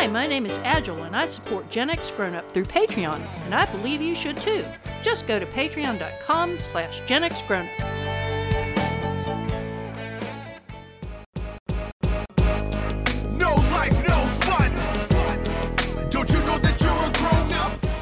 Hi, my name is Agile, and I support Gen X Grown Up through Patreon, and I believe you should too. Just go to patreon.com slash Gen X Grown Up.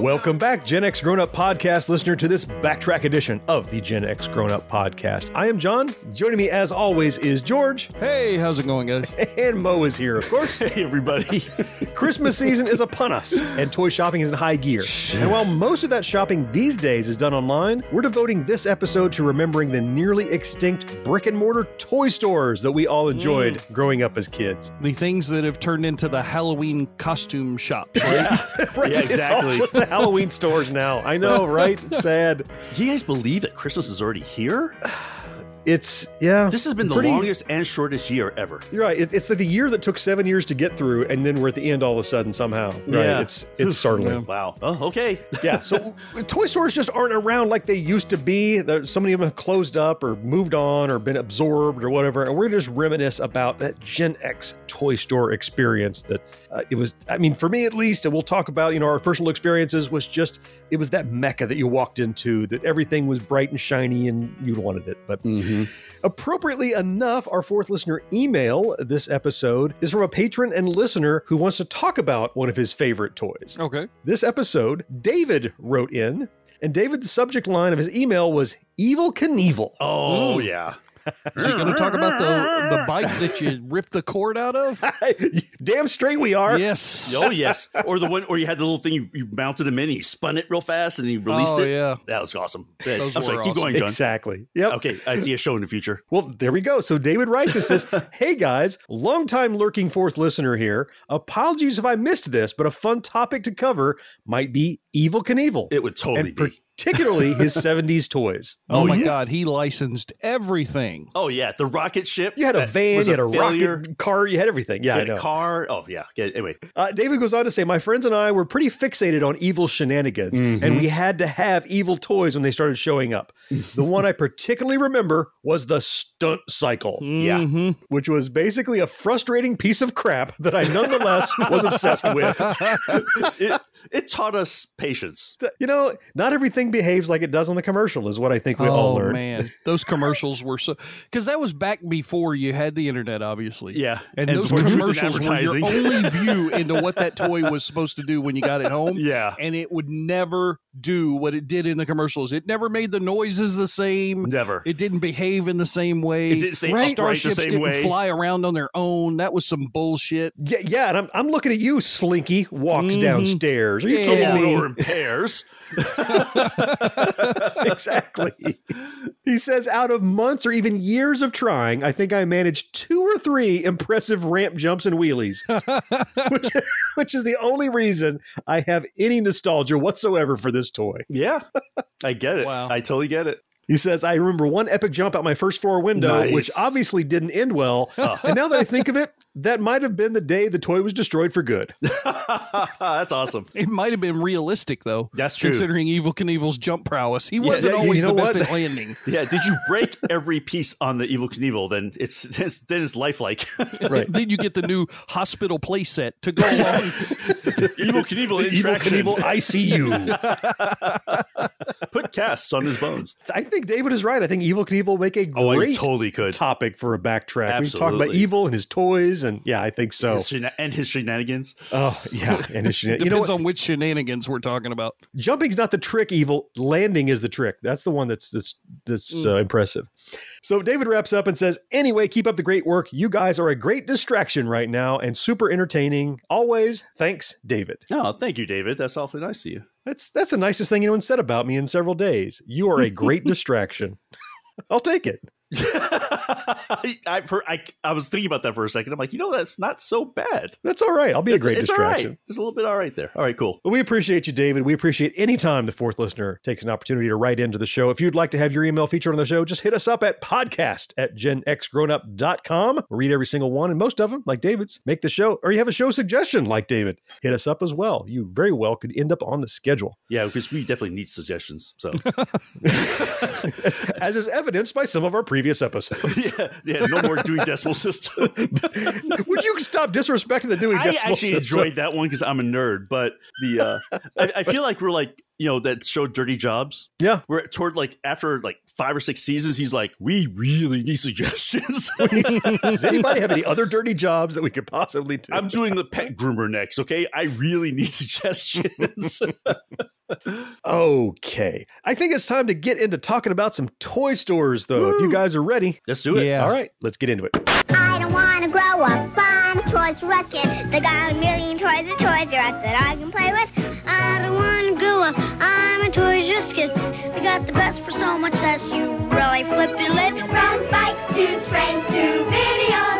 Welcome back, Gen X Grown Up Podcast listener, to this backtrack edition of the Gen X Grown Up Podcast. I am John. Joining me, as always, is George. Hey, how's it going, guys? And Mo is here, of course. Hey, everybody. Christmas season is upon us, and toy shopping is in high gear. And while most of that shopping these days is done online, we're devoting this episode to remembering the nearly extinct brick and mortar toy stores that we all enjoyed mm. growing up as kids. The things that have turned into the Halloween costume shops, right? Right? Yeah, It's all exactly. Halloween stores now. I know, right? It's sad. Do you guys believe that Christmas is already here? It's yeah. This has been the pretty- longest and shortest year ever. You're right. It, it's like the year that took seven years to get through, and then we're at the end all of a sudden somehow. Right? Yeah. It's it's startling. Wow. Oh, okay. Yeah, so toy stores just aren't around like they used to be. There, so many of them have closed up or moved on or been absorbed or whatever. And we're just reminisce about that Gen X toy store experience that uh, it was, I mean, for me at least, and we'll talk about, you know, our personal experiences was just, it was that mecca that you walked into, that everything was bright and shiny and you wanted it. But appropriately enough, our fourth listener email this episode is from a patron and listener who wants to talk about one of his favorite toys. okay. This episode, David wrote in, and David's subject line of his email was Evel Knievel. Oh, Mm. yeah. Is he going to talk about the the bike that you ripped the cord out of? Damn straight we are. yes. Oh, yes. Or the one, or you had the little thing you, you mounted him in, and you spun it real fast, and you oh, released it. Oh, it. yeah. That was awesome. Those I'm sorry. were Keep going, John. Exactly. Yep. Okay, I see a show in the future. Well, there we go. So David writes and says, Hey guys, longtime lurking fourth listener here. Apologies if I missed this, but a fun topic to cover might be Evel Knievel. It would totally and be. Particularly his 70s toys. Oh, Oh, my yeah. God, he licensed everything. Oh, yeah. The rocket ship. You had a van, you had a, failure. rocket car, you had everything. Yeah, You I had know. a car. Oh, yeah. Okay, Anyway. Uh, David goes on to say, My friends and I were pretty fixated on Evel shenanigans, Mm-hmm. and we had to have Evel toys when they started showing up. the one I particularly remember was the stunt cycle, Yeah. Mhm. which was basically a frustrating piece of crap that I nonetheless was obsessed with. it, it taught us patience. You know, not everything behaves like it does on the commercial, is what I think we oh all learned. man, those commercials were so because that was back before you had the internet, obviously. Yeah. and, And those before commercials were your only view into what that toy was supposed to do when you got it home. Yeah. and it would never do what it did in the commercials. It never made the noises the same. Never. It didn't behave in the same way. It didn't stay upright the Starships same didn't way. fly around on their own. That was some bullshit. Yeah, yeah, and I'm, I'm looking at you, Slinky, walks Mhm. downstairs. Are you Yeah. kidding me? over in pairs. exactly. He says, out of months or even years of trying, I think I managed two or three impressive ramp jumps and wheelies, which, which is the only reason I have any nostalgia whatsoever for this toy. Yeah, I get it. Wow. I totally get it. He says, I remember one epic jump out my first floor window, Nice. which obviously didn't end well. Uh. and now that I think of it, that might have been the day the toy was destroyed for good. That's awesome. It might have been realistic though. That's true. Considering Evel Knievel's jump prowess, he wasn't yeah, you always know the best what? at landing. Yeah, did you break every piece on the Evel Knievel? Then it's then it's lifelike. Right. then you get the new hospital play set to go along. Evel Knievel Evel interaction. Knievel ICU. put casts on his bones. I think David is right. I think Evel Knievel will make a Oh, I great totally could. topic for a backtrack. We talk about Evel and his toys, and yeah, I think so. His shena- and his shenanigans. Oh yeah, and his shenan- Depends you know on which shenanigans we're talking about. Jumping's not the trick. Evel landing is the trick. That's the one that's that's that's uh, impressive. So David wraps up and says, "Anyway, keep up the great work. You guys are a great distraction right now and super entertaining. Always, thanks, David." Oh, thank you, David. That's awfully nice of you. That's that's the nicest thing anyone said about me in several days. You are a great distraction. I'll take it. I, I, for, I, I was thinking about that for a second. I'm like, you know, that's not so bad. That's all right. I'll be a great it's distraction. right. It's a little bit all right there. All right, cool. Well, we appreciate you, David. We appreciate any time the fourth listener takes an opportunity to write into the show. If you'd like to have your email featured on the show, just hit us up at podcast at genxgrownup.com. We'll read every single one, and most of them, like David's, make the show, or you have a show suggestion like David, hit us up as well. You very well could end up on the schedule, Yeah, because we definitely need suggestions. So as, as is evidenced by some of our previous episodes. yeah, yeah, no more Dewey Decimal System. Would you stop disrespecting the Dewey I Decimal actually System? enjoyed that one because I'm a nerd. But the uh, I, I feel like we're like you know that show Dirty Jobs. Yeah. Where toward like after like five or six seasons, he's like, we really need suggestions. Does anybody have any other dirty jobs that we could possibly do? I'm doing the pet groomer next. Okay, I really need suggestions. Okay. I think it's time to get into talking about some toy stores, though. If you guys are ready. Let's do it. Yeah. All right, let's get into it. I don't want to grow up. Toys R They got a million toys at Toys R that I can play with. I don't want to grow up. I'm a toy R Us kid. They got the best for so much less. You really flip your lid. From bikes to trains to video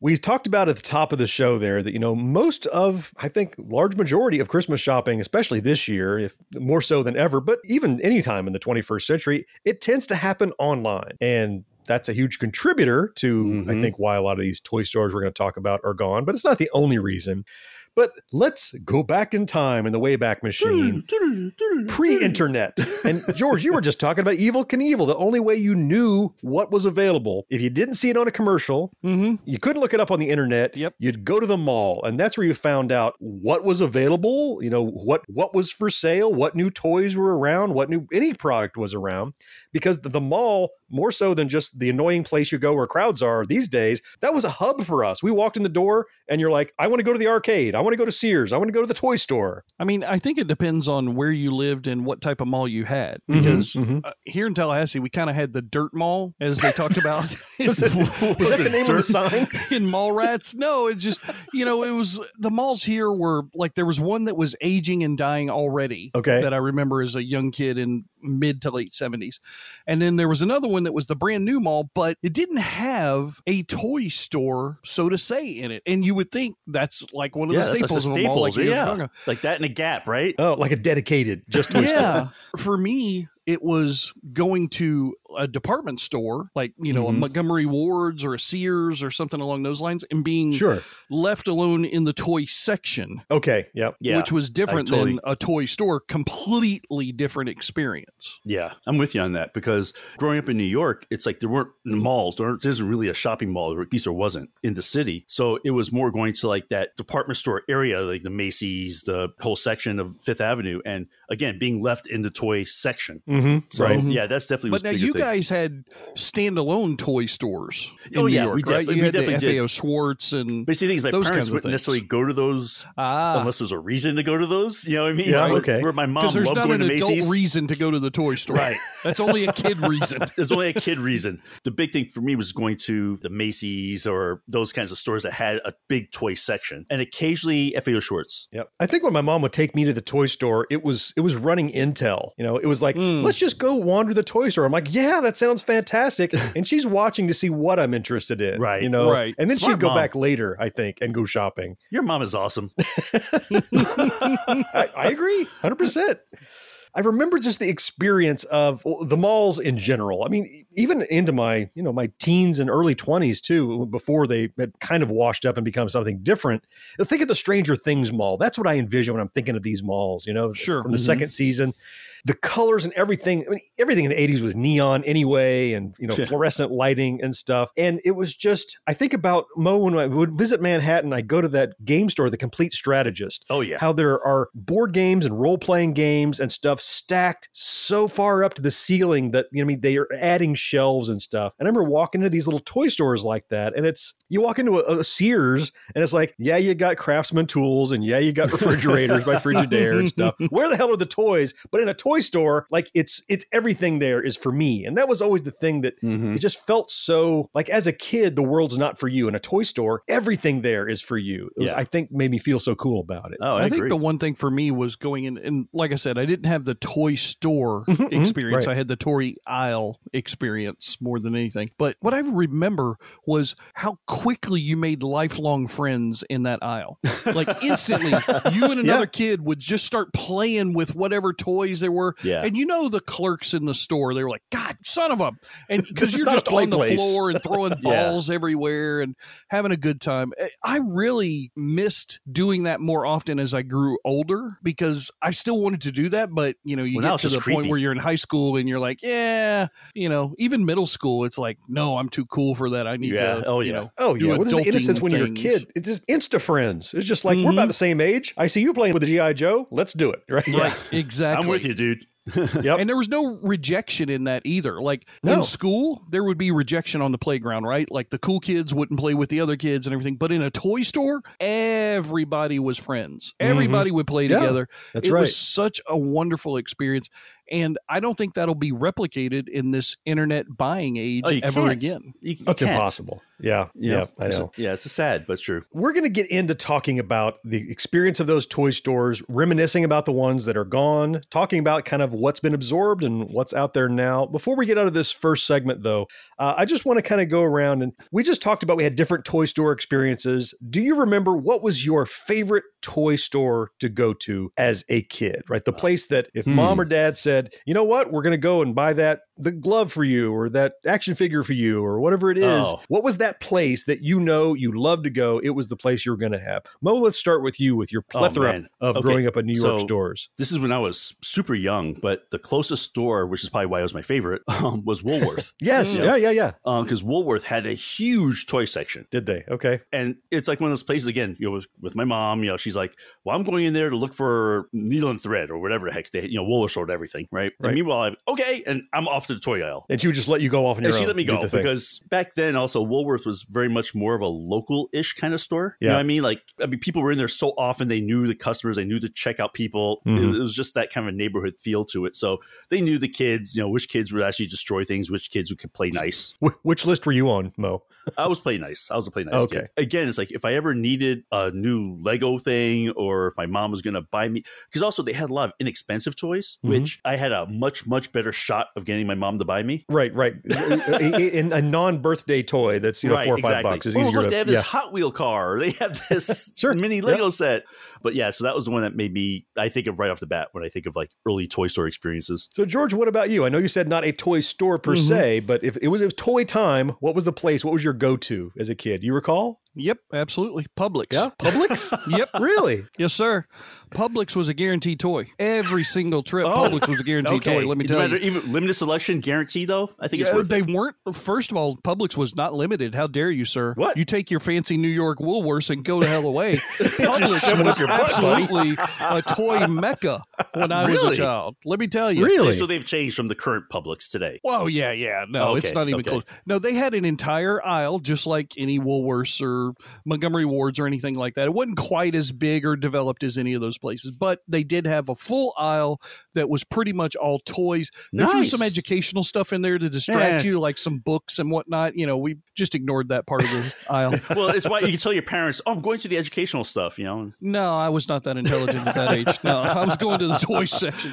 We talked about at the top of the show there that, you know, most of, I think, large majority of Christmas shopping, especially this year, if more so than ever, but even any time in the 21st century, it tends to happen online. And that's a huge contributor to, I Mhm. think, why a lot of these toy stores we're going to talk about are gone, but it's not the only reason. But let's go back in time in the Wayback Machine, pre-internet. And George, you were just talking about Evil Knievel. The only way you knew what was available, if you didn't see it on a commercial, Mm-hmm. you couldn't look it up on the internet. Yep. You'd go to the mall, and that's where you found out what was available. You know what what was for sale, what new toys were around, what new any product was around. Because the, the mall, more so than just the annoying place you go where crowds are these days, that was a hub for us. We walked in the door, and you're like, I want to go to the arcade. I want to go to Sears. I want to go to the toy store. I mean, I think it depends on where you lived and what type of mall you had. Mhm, Because mhm. uh, here in Tallahassee, we kind of had the dirt mall, as they talked about. Was that, was that the name of the sign? in Mallrats. No, it just you know it was the malls here were like there was one that was aging and dying already. Okay. that I remember as a young kid in mid to late seventies, and then there was another one that was the brand new mall, but it didn't have a toy store so to say in it. And you would think that's like one of yeah, the that's, that's staples of a mall, like staples. yeah, like that in a gap, right? Oh, like a dedicated just toy store. yeah for me it was going to a department store like you know Mhm. a montgomery wards or a sears or something along those lines and being Sure. left alone in the toy section Okay. Yep. Yeah, which was different totally- than a toy store completely different experience Yeah, I'm with you on that because growing up in New York, it's like there weren't malls. There aren't- there isn't really a shopping mall, or at least there wasn't in the city. So it was more going to like that department store area, like the Macy's, the whole section of Fifth Avenue, and again being left in the toy section. Mm-hmm. So Right. yeah, that's definitely. but was now you thing. Guys had standalone toy stores in Oh, New yeah, York, we did- right? we You had the definitely did. FAO Schwarz and But see, the thing my those parents kinds of wouldn't things. necessarily go to those ah, unless there's a reason to go to those. You know what I mean? Yeah, Where- okay. Where my mom because there's loved not going an to adult Macy's. reason to go to the toy store. Right. That's only a kid reason. There's only a kid reason. The big thing for me was going to the Macy's or those kinds of stores that had a big toy section, and occasionally FAO Schwarz. Yep. I think when my mom would take me to the toy store, it was it was running Intel. You know, it was like, Mm. let's just go wander the toy store. I'm like, yeah, that sounds fantastic. and she's watching to see what I'm interested in. Right. You know, Right. And then Smart she'd go mom. back later, I think, and go shopping. Your mom is awesome. I, I agree, hundred percent. I remember just the experience of the malls in general. I mean, even into my you know my teens and early twenties too, before they had kind of washed up and become something different. Think of the Stranger Things mall. That's what I envision when I'm thinking of these malls. You know, Sure. From the Mhm. second season, the colors and everything. I mean, everything in the '80s was neon anyway, and you know, Yeah. fluorescent lighting and stuff. And it was just. I think about Mo when I would visit Manhattan. I go to that game store, the Complete Strategist Oh yeah. how there are board games and role playing games and stuff stacked so far up to the ceiling that you know, I mean they are adding shelves and stuff. And I remember walking into these little toy stores like that, and it's you walk into a, a Sears and it's like, yeah, you got Craftsman tools and yeah, you got refrigerators by Frigidaire and stuff. Where the hell are the toys? But in a toy store, like it's it's everything there is for me, and that was always the thing that Mhm. it just felt so like as a kid, the world's not for you. In a toy store, everything there is for you. It was, Yeah. I think made me feel so cool about it. Oh, I, I, think the one thing for me was going in, and like I said, I didn't have the toy store experience. right. I had the toy aisle experience more than anything. But what I remember was how quickly you made lifelong friends in that aisle. Like instantly, you and another kid would just start playing with whatever toys there were. Yeah. And you know the clerks in the store, they were like, God, son of a, and because you're just on the place. floor and throwing Yeah. balls everywhere and having a good time. I- I really missed doing that more often as I grew older because I still wanted to do that, but you know, you Well, get to the just point where you're in high school and you're like, yeah, you know, even middle school, it's like, no, I'm too cool for that. I need Yeah. to, Oh, you yeah. know, Oh do yeah, what is the adulting innocence when you're a kid? It's just insta friends. It's just like we're about mm-hmm. the same age. I see you playing with the GI Joe. Let's do it, right? Right, exactly. I'm with you, dude. Yep. And there was no rejection in that either. Like No. in school, there would be rejection on the playground, right? Like the cool kids wouldn't play with the other kids and everything. But in a toy store, everybody was friends. Everybody would play Mm-hmm. Yeah, together. that's it right. was such a wonderful experience. And I don't think that'll be replicated in this internet buying age Oh, you ever can't. again. You, you That's can't. impossible. Yeah, You yeah, know? I It's- know. Yeah, it's sad, but it's true. We're going to get into talking about the experience of those toy stores, reminiscing about the ones that are gone, talking about kind of what's been absorbed and what's out there now. Before we get out of this first segment, though, uh, I just want to kind of go around and we just talked about we had different toy store experiences. Do you remember what was your favorite toy store to go to as a kid, right? The place that if mom or dad said, you know what, we're going to go and buy that, the glove for you or that action figure for you or whatever it is, Oh. what was that place that you know you love to go? It was the place you were going to have. Mo, let's start with you with your Oh, plethora man. of Okay, growing up in New York so- stores. This is when I was super young, but the closest store, which is probably why it was my favorite, um, was Woolworth. Yes, yeah, yeah, yeah. Because Woolworth had a huge toy section. Did they? Okay. And it's like one of those places again, you know, with, with my mom, you know, she's like, Well, I'm going in there to look for needle and thread or whatever the heck they you know, Woolworth sold everything, right? Right. And meanwhile I'm okay, and I'm off to the toy aisle. And she would just let you go off on your And she own, let me go because back then also Woolworth was very much more of a local ish kind of store. You Yeah. know what I mean? Like I mean people were in there so often they knew the customers, they knew the checkout people. Mhm. It, it was just that kind of a neighborhood feel to it. So they knew the kids, you know, which kids would actually destroy things, which kids would could play nice. Which list were you on, Mo? I was play nice. I was a play nice Okay. kid. Again, it's like if I ever needed a new Lego thing or if my mom was going to buy me, because also they had a lot of inexpensive toys, Mhm. which I had a much, much better shot of getting my mom to buy me. Right, right. a, a- a- a non-birthday toy that's you know right, four or five exactly. bucks is oh, easier look, to. they have this yeah. Hot Wheel car. They have this Sure. mini Yep. Lego set. But yeah, so that was the one that made me, I think of right off the bat when I think of like early Toy Story experiences. So George, what about you? I know you said not a toy store per Mm-hmm. se, but if it was, it was toy time, what was the place? What was your go-to as a kid? You recall? Yep, absolutely. Publix. Yeah, Publix. Yep. really? Yes, sir. Publix was a guaranteed toy. Every single trip, Oh, Publix was a guaranteed toy. Let me It tell matter- you. Even limited selection guarantee though. I think it's worth they it. weren't. First of all, Publix was not limited. How dare you, sir? What? You take your fancy New York Woolworths and go to hell away. Publix was your butt, absolutely a toy mecca when I was a child. Let me tell you. Really? So they've changed from the current Publix today. Well, yeah, yeah. No, Okay, it's not even okay. close. No, they had an entire aisle, just like any Woolworths or Montgomery Wards or anything like that. It wasn't quite as big or developed as any of those places, but they did have a full aisle that was pretty much all toys. Threw Nice. some educational stuff in there to distract Eh. you, like some books and whatnot. You know, we just ignored that part of the aisle. well, it's why you can tell your parents, "Oh, I'm going to the educational stuff." You know, No, I was not that intelligent at that age. No, I was going to the toy section.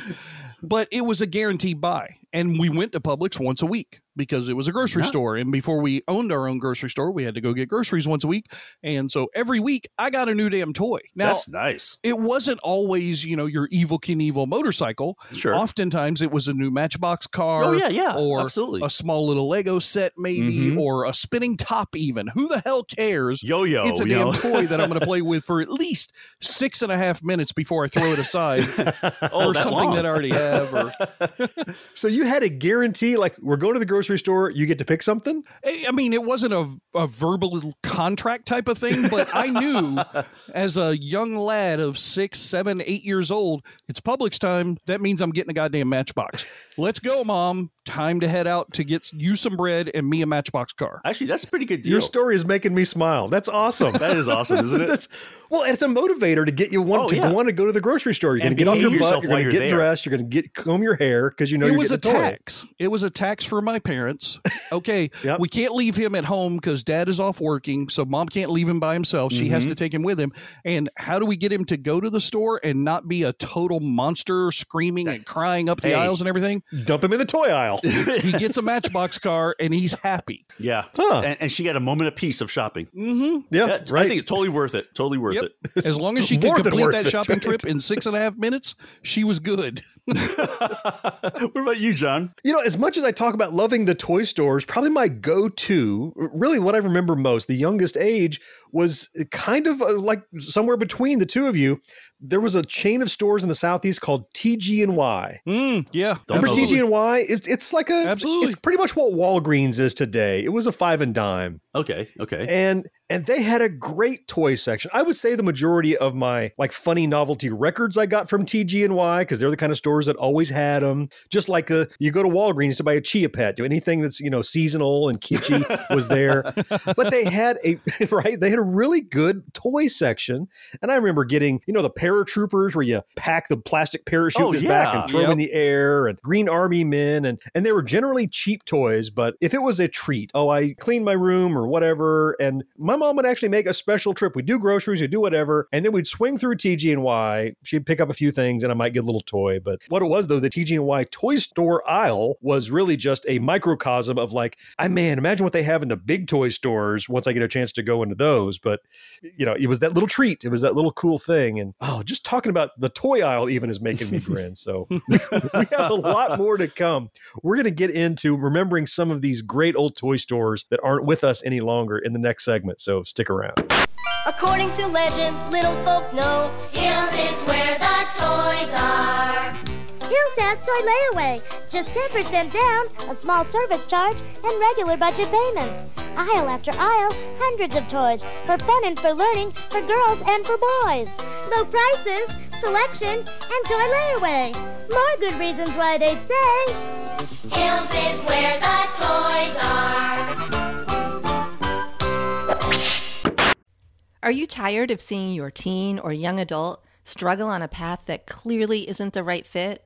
But it was a guaranteed buy. And we went to Publix once a week because it was a grocery Yeah. store. And before we owned our own grocery store, we had to go get groceries once a week. And so every week I got a new damn toy. Now, that's nice. it wasn't always, you know, your Evel Knievel motorcycle. Sure. Oftentimes it was a new Matchbox car. Oh, yeah, yeah, Or absolutely. a small little Lego set, maybe, Mhm. or a spinning top, even. Who the hell cares? Yo-yo. it's a you damn toy that I'm going to play with for at least six and a half minutes before I throw it aside oh, or that something long? that I already have. Or So you had a guarantee, like we're going to the grocery store, you get to pick something. I I mean, it wasn't a, a verbal contract type of thing, but I knew as a young lad of six, seven, eight years old, it's Publix time. That means I'm getting a goddamn Matchbox. Let's go, mom. Time to head out to get you some bread and me a Matchbox car. Actually, that's a pretty good deal. Your story is making me smile. That's awesome. That is awesome, isn't it? That's, well, it's a motivator to get you want Oh, to yeah. want to go to the grocery store. You're going to get off your butt. You're going to get there. dressed. You're going to get comb your hair because you know it you're was a getting a toy. tax. It was a tax for my parents. Okay, Yep. we can't leave him at home because dad is off working, so mom can't leave him by himself. She Mm-hmm. has to take him with him. And how do we get him to go to the store and not be a total monster, screaming and crying up the Hey. aisles and everything? Dump him in the toy aisle. He gets a Matchbox car and he's happy. yeah. Huh. And, and she got a moment of peace of shopping. hmm yeah, Yeah, I think it's totally worth it. Totally worth Yep. it. As long as she More could complete that it, shopping right? trip in six and a half minutes, she was good. what about you, John? You know, as much as I talk about loving the toy stores, probably my go to, really what I remember most, the youngest age, was kind of uh, like somewhere between the two of you. There was a chain of stores in the Southeast called TG and Y. Mm, yeah. Remember. TG and Y? It's it's like a Absolutely. It's pretty much what Walgreens is today. It was a five and dime, Okay. Okay. and and they had a great toy section. I would say the majority of my like funny novelty records I got from TG and Y because they're the kind of stores that always had them. Just like uh you go to Walgreens to buy a Chia Pet, do anything that's you know seasonal and kitschy was there. But they had a right. They had a really good toy section, and I remember getting you know the paratroopers where you pack the plastic parachute Oh, in his back yeah. and throw 'em in the air, and Green Army men, and and they were generally cheap toys. But if it was a treat, oh, I cleaned my room or whatever, and my mom would actually make a special trip. We'd do groceries, we'd do whatever, and then we'd swing through TG and Y. She'd pick up a few things, and I might get a little toy. But what it was though, the TG and Y toy store aisle was really just a microcosm of like, I man, imagine what they have in the big toy stores once I get a chance to go into those. But you know, it was that little treat. It was that little cool thing. And oh, just talking about the toy aisle even is making me grin. So we have a lot more to come. We're going to get into remembering some of these great old toy stores that aren't with us any longer in the next segment. So stick around. According to legend, little folk know Hills is where the toys are. Hills has toy layaway. Just 10% down, a small service charge, and regular budget payments. Aisle after aisle, hundreds of toys for fun and for learning, for girls and for boys. Low prices, selection, and toy layaway. More good reasons why they'd say. Hills is where the toys are. Are you tired of seeing your teen or young adult struggle on a path that clearly isn't the right fit?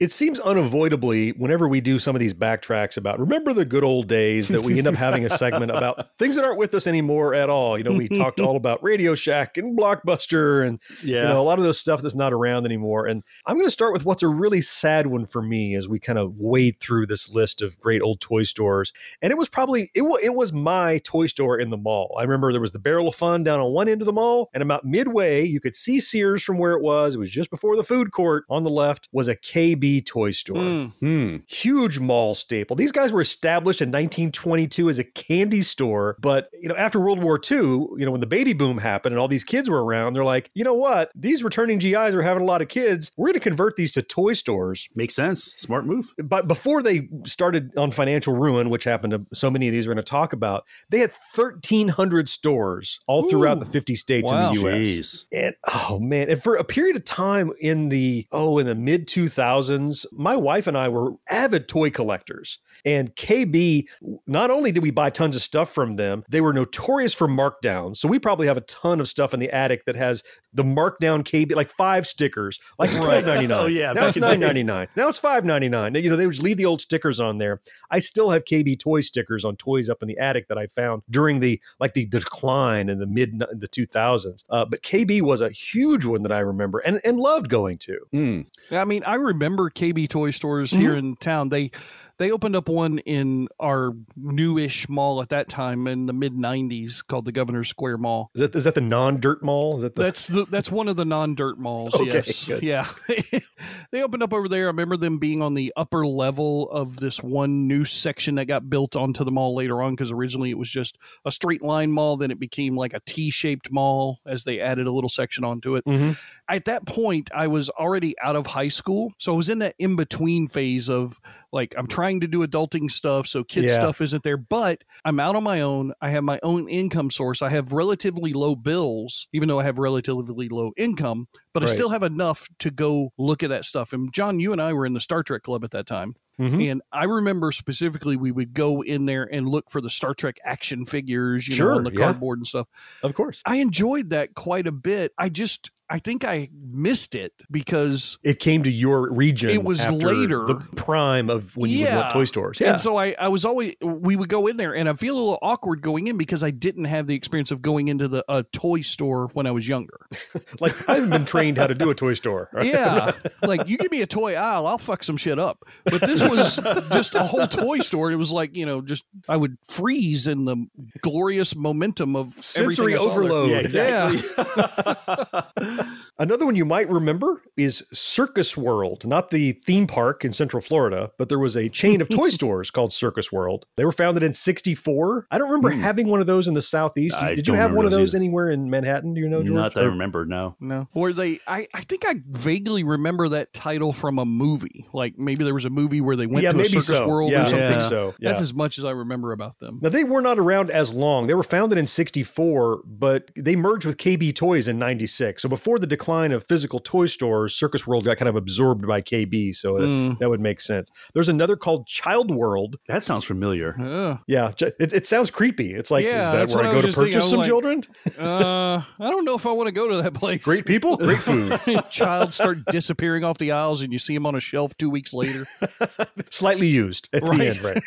It seems unavoidably, whenever we do some of these backtracks about remember the good old days, that we end up having a segment about things that aren't with us anymore at all. You know, we talked all about Radio Shack and Blockbuster and Yeah. you know a lot of those stuff that's not around anymore. And I'm going to start with what's a really sad one for me as we kind of wade through this list of great old toy stores. And it was probably it, wa- it was my toy store in the mall. I remember there was the Barrel of Fun down on one end of the mall, and about midway you could see Sears from where it was. It was just before the food court on the left was a KB toy store. Mm. Huge mall staple. These guys were established in 1922 as a candy store, but you know, after World War II, you know, when the baby boom happened and all these kids were around, they're like, you know what? These returning GIs are having a lot of kids. We're going to convert these to toy stores. Makes sense. Smart move. But before they started on financial ruin, which happened to so many of these we're going to talk about, they had 1,300 stores all throughout the 50 states Wow. in the US. Jeez. And oh man, and for a period of time in the oh in the mid 2000s, my wife and I were avid toy collectors. And KB, not only did we buy tons of stuff from them, they were notorious for markdowns. So we probably have a ton of stuff in the attic that has the markdown KB, like five stickers, like it's Right. twelve ninety nine. Oh, yeah, now it's in the nine day. ninety nine. Now it's five ninety nine. You know, they would just leave the old stickers on there. I still have KB toy stickers on toys up in the attic that I found during the like the decline in the mid the two thousands. Uh, but KB was a huge one that I remember and and loved going to. Mm. I mean, I remember KB toy stores Mm-hmm. here in town. They they opened up one in our newish mall at that time in the mid '90s called the Governor Square Mall. Is that is that the non dirt mall? Is that the That's the that's one of the non-dirt malls. Okay, yes, good. yeah. they opened up over there. I remember them being on the upper level of this one new section that got built onto the mall later on because originally it was just a straight line mall. Then it became like a T-shaped mall as they added a little section onto it. Mhm. At that point, I was already out of high school, so I was in that in between phase of like I'm trying to do adulting stuff, so kid Yeah. stuff isn't there, but I'm out on my own. I have my own income source. I have relatively low bills, even though I have relatively low income, but I still have enough to go look at that stuff. And John, you and I were in the Star Trek club at that time. Mhm. And I remember specifically we would go in there and look for the Star Trek action figures, you know, Sure, on the yeah. cardboard and stuff. Of course. I enjoyed that quite a bit. I just I think I missed it because It came to your region. It was after later. the prime of when you would Yeah. want toy stores. Yeah, And so I, I was always we would go in there and I feel a little awkward going in because I didn't have the experience of going into the a toy store when I was younger. like I haven't been trained how to do a toy store. Yeah. like you give me a toy aisle, I'll fuck some shit up. But this was just a whole toy store. And it was like, you know, just I would freeze in the glorious momentum of sensory everything there. overload. Yeah, exactly. Another one you might remember is Circus World, not the theme park in Central Florida, but there was a chain of toy stores called Circus World. They were founded in 64. I don't remember hmm. having one of those in the Southeast. I Did you have one of those those either. anywhere in Manhattan? Do you know, George? Not that I remember. No. No. Or they I, I think I vaguely remember that title from a movie. Like maybe there was a movie where they went Yeah, to a circus so. world Yeah, or something. think so. That's as much as I remember about them. Now, they were not around as long. They were founded in 64, but they merged with KB Toys in 96. So before the decline of physical toy stores, Circus World got kind of absorbed by KB. So that- Mm. that would make sense. There's another called Child World. That sounds familiar. Ugh. Yeah, it, it sounds creepy. It's like, Yeah, is that where I I go was to just thinking. Purchase some like- children? uh, I don't know if I want to go to that place. Great people, great food. Child start disappearing off the aisles, and you see them on a shelf two weeks later. Slightly used at Right. the end, right?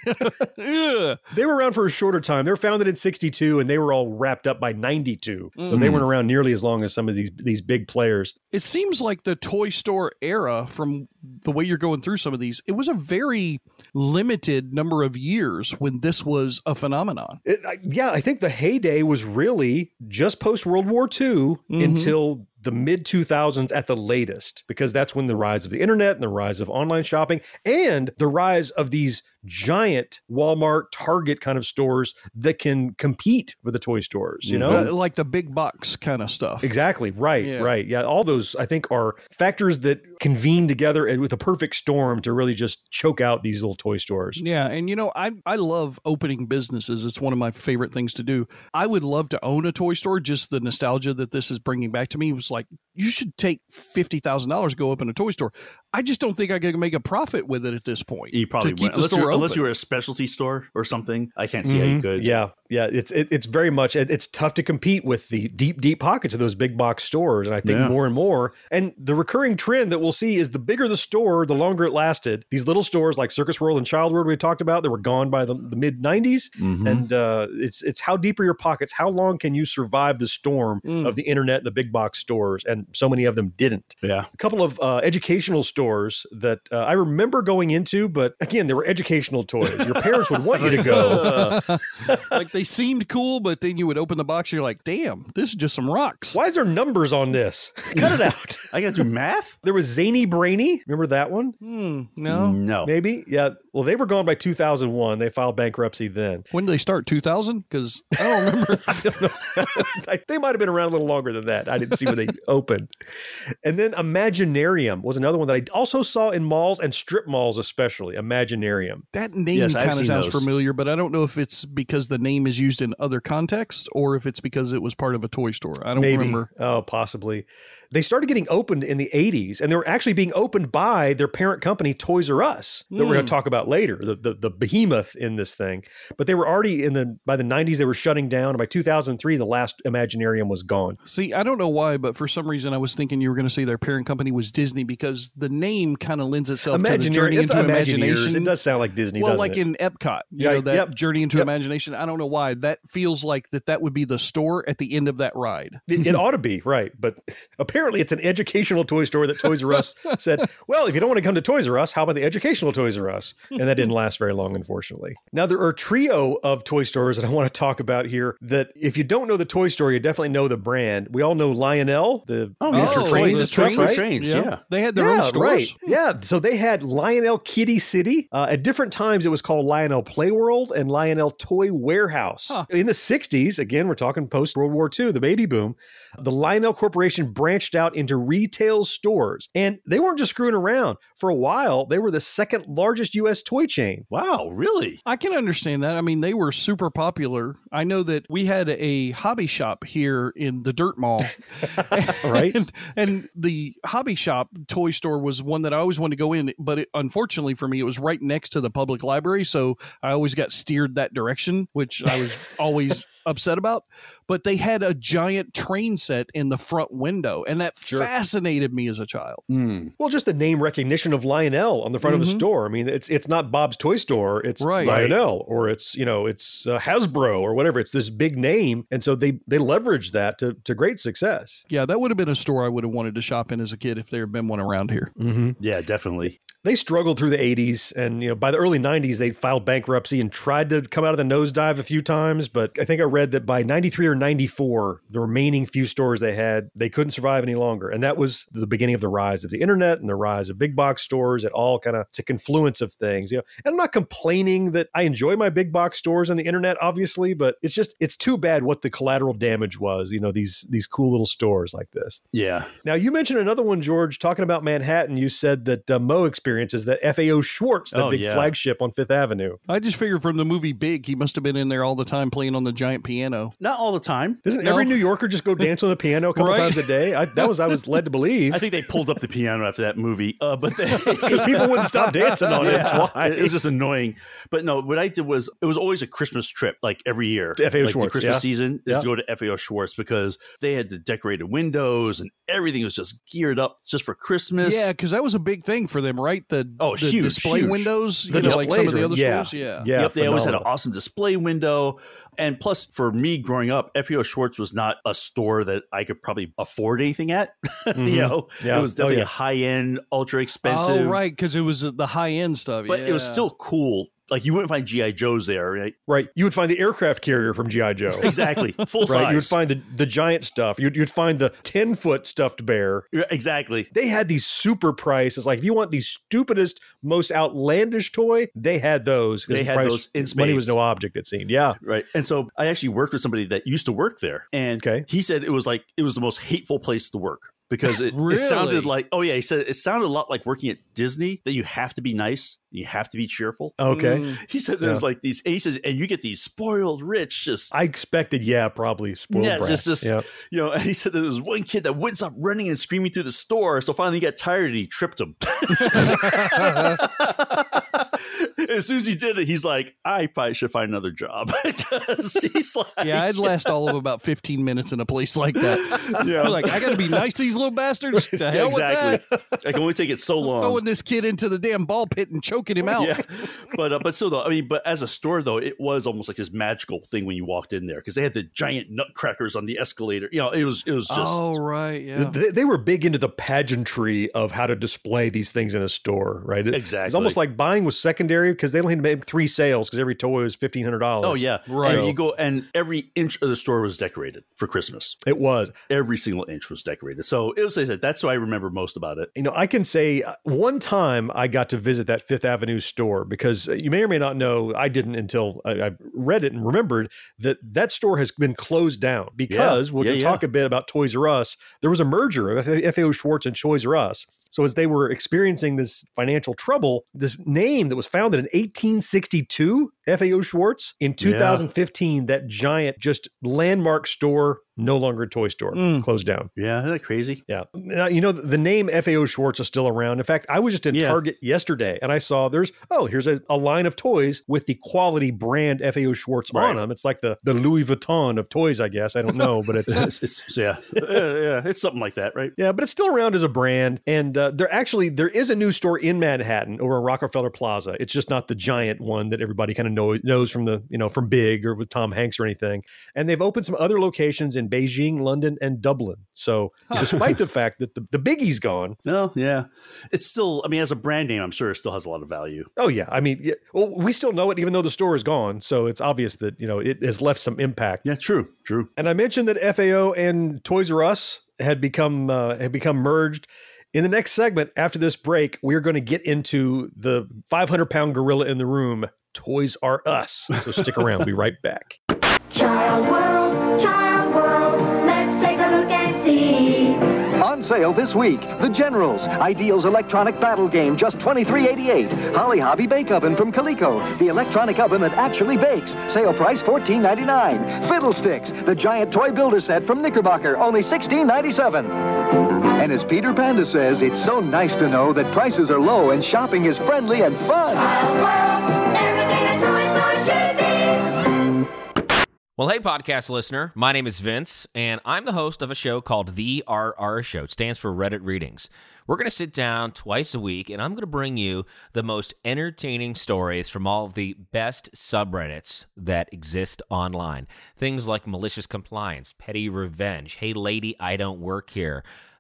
Ugh. They were around for a shorter time. They were founded in 62 and they were all wrapped up by 92. So they Mm. weren't around nearly as long as some of these these big players. It seems like the toy store era, from the way you're going through some of these, it was a very limited number of years when this was a phenomenon. It, I, yeah, I think the heyday was really just post World War II Mhm. until the mid 2000s at the latest, because that's when the rise of the internet and the rise of online shopping and the rise of these giant Walmart, Target kind of stores that can compete with the toy stores, you know? Uh, like the big box kind of stuff. Exactly. Right. Yeah. Right. Yeah. All those, I think, are factors that convene together and with a perfect storm to really just choke out these little toy stores. Yeah, and you know, I I love opening businesses. It's one of my favorite things to do. I would love to own a toy store. Just the nostalgia that this is bringing back to me was like you should take fifty thousand dollars go open a toy store. I just don't think I could make a profit with it at this point. You probably wouldn't. unless, you're, unless you were a specialty store or something. I can't see how you Mhm. could. Yeah, yeah. It's it, it's very much it, it's tough to compete with the deep deep pockets of those big box stores, and I think Yeah. more and more. And the recurring trend that we'll see is the bigger the store, the longer it lasted. These little stores like Circus World and Child World we talked about, they were gone by the, the mid '90s, Mhm. and uh, it's it's how deep are your pockets? How long can you survive the storm Mm. of the internet and the big box stores? And so many of them didn't. yeah. A couple of uh, educational stores that uh, I remember going into, but again, they were educational toys. Your parents would want you to go. like they seemed cool, but then you would open the box and you're like, damn, this is just some rocks. Why is there numbers on this? Cut it out. I got to do math? There was Zany Brainy. Remember that one? Hmm, no. No. Maybe. Yeah. Well, they were gone by 2001. They filed bankruptcy then. When did they start? 2000? Because I don't remember. I don't know. They might have been around a little longer than that. I didn't see when they opened. And then Imaginarium was another one that I also saw in malls and strip malls, especially. Imaginarium. That name Yes, kind of sounds those. familiar, but I don't know if it's because the name is used in other contexts or if it's because it was part of a toy store. I don't Maybe. remember. Oh, possibly. They started getting opened in the 80s, and they were actually being opened by their parent company, Toys R Us, that we're going Hmm. to talk about later, the, the the behemoth in this thing. But they were already in the by the 90s, they were shutting down. And by 2003, the last Imaginarium was gone. See, I don't know why, but for some reason I was thinking you were going to say their parent company was Disney because the name kind of lends itself to the journey into imagination. It does sound like Disney, well, like it? in Epcot, you Yeah, know that yep, journey into yep. imagination. I don't know why that feels like that. That would be the store at the end of that ride. It, it ought to be right, but apparently it's an educational toy store that Toys R Us said, "Well, if you don't want to come to Toys R Us, how about the educational Toys R Us?" And that didn't last very long, unfortunately. Now there are a trio of toy stores that I want to talk about here. That if you don't know the toy store, you definitely know the brand. We all know Lionel, the Oh, miniature yeah. trains the and stuff, trains, right? trains, yeah. They had their yeah, own stores. Right. Yeah. So they had Lionel Kiddie City. Uh, at different times, it was called Lionel Playworld and Lionel Toy Warehouse. Huh. In the 60s, again, we're talking post World War II, the baby boom, the Lionel Corporation branched out into retail stores. And they weren't just screwing around. For a while, they were the second largest U.S. toy chain. Wow, really? I can understand that. I mean, they were super popular. I know that we had a hobby shop here in the Dirt Mall. Right. And, and the hobby shop toy store was one that I always wanted to go in, but it, unfortunately for me, it was right next to the public library. So I always got steered that direction, which I was always upset about. But they had a giant train set in the front window, and that Sure. fascinated me as a child. Well, just the name recognition of Lionel on the front of the Mhm. store. I mean, it's it's not Bob's Toy Store. It's Right. Lionel, or it's you know it's uh, Hasbro or whatever. It's this big name, and so they they leverage that to to great success. Yeah, that would have been a store I would have wanted to shop in as a kid if there had been one around here. Mm-hmm. Yeah, definitely. They struggled through the 80s, and you know by the early 90s they filed bankruptcy and tried to come out of the nosedive a few times. But I think I read that by 93 or 94, the remaining few stores they had they couldn't survive any longer, and that was the beginning of the rise of the internet and the rise of big box stores. It all kind of it's a confluence of things. You know, and I'm not complaining that I enjoy my big box stores and the internet, obviously, but it's just it's too bad what the collateral damage was. You know, these these cool little stores like this. Yeah. Now, you mentioned another one, George, talking about Manhattan. You said that uh, Mo experiences that FAO Schwarz, that Oh, big yeah. flagship on Fifth Avenue. I just figured from the movie Big, he must have been in there all the time playing on the giant piano. Not all the time. Doesn't No. every New Yorker just go dance on the piano a couple Right. times a day? I, that was I was led to believe I think they pulled up the piano after that movie, uh, but they, because people wouldn't stop dancing on it. That's Yeah, why. it was just annoying. But no, what I did was it was always a Christmas trip, like every year. To FAO like Schwarz, the Christmas yeah. season is Yeah. to go to FAO Schwarz because they had the decorated windows and everything was just geared up just for Christmas. Yeah, because that was a big thing for them, right? The Oh, the huge, display huge. windows, The you know, like some of the other yeah. stores. Yeah, Yeah, yep, they always had an awesome display window. And plus, for me growing up, FAO Schwarz was not a store that I could probably afford anything at. Mhm. you know, Yeah. it was Oh, definitely yeah. a high end, ultra expensive. Oh, right, because it was the high end stuff. But it was still cool. Like you wouldn't find GI Joes there, right? Right. You would find the aircraft carrier from G.I. Joe. Exactly, full Right. You would find the, the giant stuff. You'd, you'd find the 10 foot stuffed bear. Exactly. They had these super prices. Like, if you want the stupidest, most outlandish toy, they had those. They the had price- those in Money was no object, it seemed. Yeah. Right. And so I actually worked with somebody that used to work there. And Okay. he said it was like it was the most hateful place to work because it, Really? it sounded like oh yeah he said it sounded a lot like working at Disney that you have to be nice you have to be cheerful Okay. Mm. he said there's Yeah. like these aces and you get these spoiled rich just I expected, yeah, probably spoiled rich. yeah, brats. just this, Yeah. you know. And he said there was one kid that wouldn't stop running and screaming through the store. So finally, he got tired and he tripped him. as soon as he did it, he's like, "I probably should find another job." He's like, Yeah, I'd last all of about 15 minutes in a place like that. Yeah. like, I got to be nice to these little bastards. The hell with exactly. that. I can only take it so long. Throwing this kid into the damn ball pit and choking him out. Yeah, but uh, but still though, I mean, but as a store though, it was almost like this magical thing when you walked in there because they had the giant nutcrackers on the escalator. You know, it was it was just oh, right. Yeah. They, they were big into the pageantry of how to display these things in a store, right? It- It's almost like buying was secondary because they only had to make three sales because every toy was fifteen hundred dollars. Oh yeah, Right. And you go, and every inch of the store was decorated for Christmas. it was. Every single inch was decorated. So it was. I said that's what I remember most about it. You know, I can say uh, one time I got to visit that Fifth Avenue store because uh, you may or may not know, I didn't until I, I read it and remembered that that store has been closed down because we're Yeah, going to yeah. talk a bit about Toys R Us. There was a merger of F- FAO Schwarz and Toys R Us. So as they were experiencing this financial trouble, this name that was founded in 1862, FAO Schwarz, in 2015, that giant just landmark store, no longer a toy store, Mm. closed down. Yeah, isn't that crazy? Yeah. Now, you know, the name FAO Schwarz is still around. In fact, I was just in Yeah. Target yesterday and I saw there's, oh, here's a, a line of toys with the quality brand FAO Schwarz on them. It's like the, the Louis Vuitton of toys, I guess. I don't know, but it's, It's, it's- yeah, Uh, yeah, it's something like that, right? yeah, but it's still around as a brand. And uh, there actually, there is a new store in Manhattan over in Rockefeller Plaza. It's just not the giant one that everybody kind of know, knows from the, you know, from Big or with Tom Hanks or anything. And they've opened some other locations in Beijing, London, and Dublin. So despite the fact that the, the Biggie's gone, No, yeah, it's still. I mean, as a brand name, I'm sure it still has a lot of value. Oh yeah, I mean, yeah, well, we still know it even though the store is gone. So it's obvious that you know it has left some impact. Yeah, true, true. And I mentioned that FAO and Toys R Us had become uh, had become merged. In the next segment, after this break, we're going to get into the 500 pound gorilla in the room, Toys R Us. So stick around. we'll be right back. Child world, child world, let's take a look and see. On sale this week, The Generals, Ideal's electronic battle game, just $23.88. Holly Hobbie Bake Oven from Coleco, the electronic oven that actually bakes. Sale price $14.99. Fiddlesticks, the giant toy builder set from Knickerbocker, only $16.97. And as Peter Panda says, it's so nice to know that prices are low and shopping is friendly and fun. Well, hey, podcast listener. My name is Vince, and I'm the host of a show called The RR Show. It stands for Reddit Readings. We're going to sit down twice a week, and I'm going to bring you the most entertaining stories from all of the best subreddits that exist online. Things like malicious compliance, petty revenge, hey, lady, I don't work here.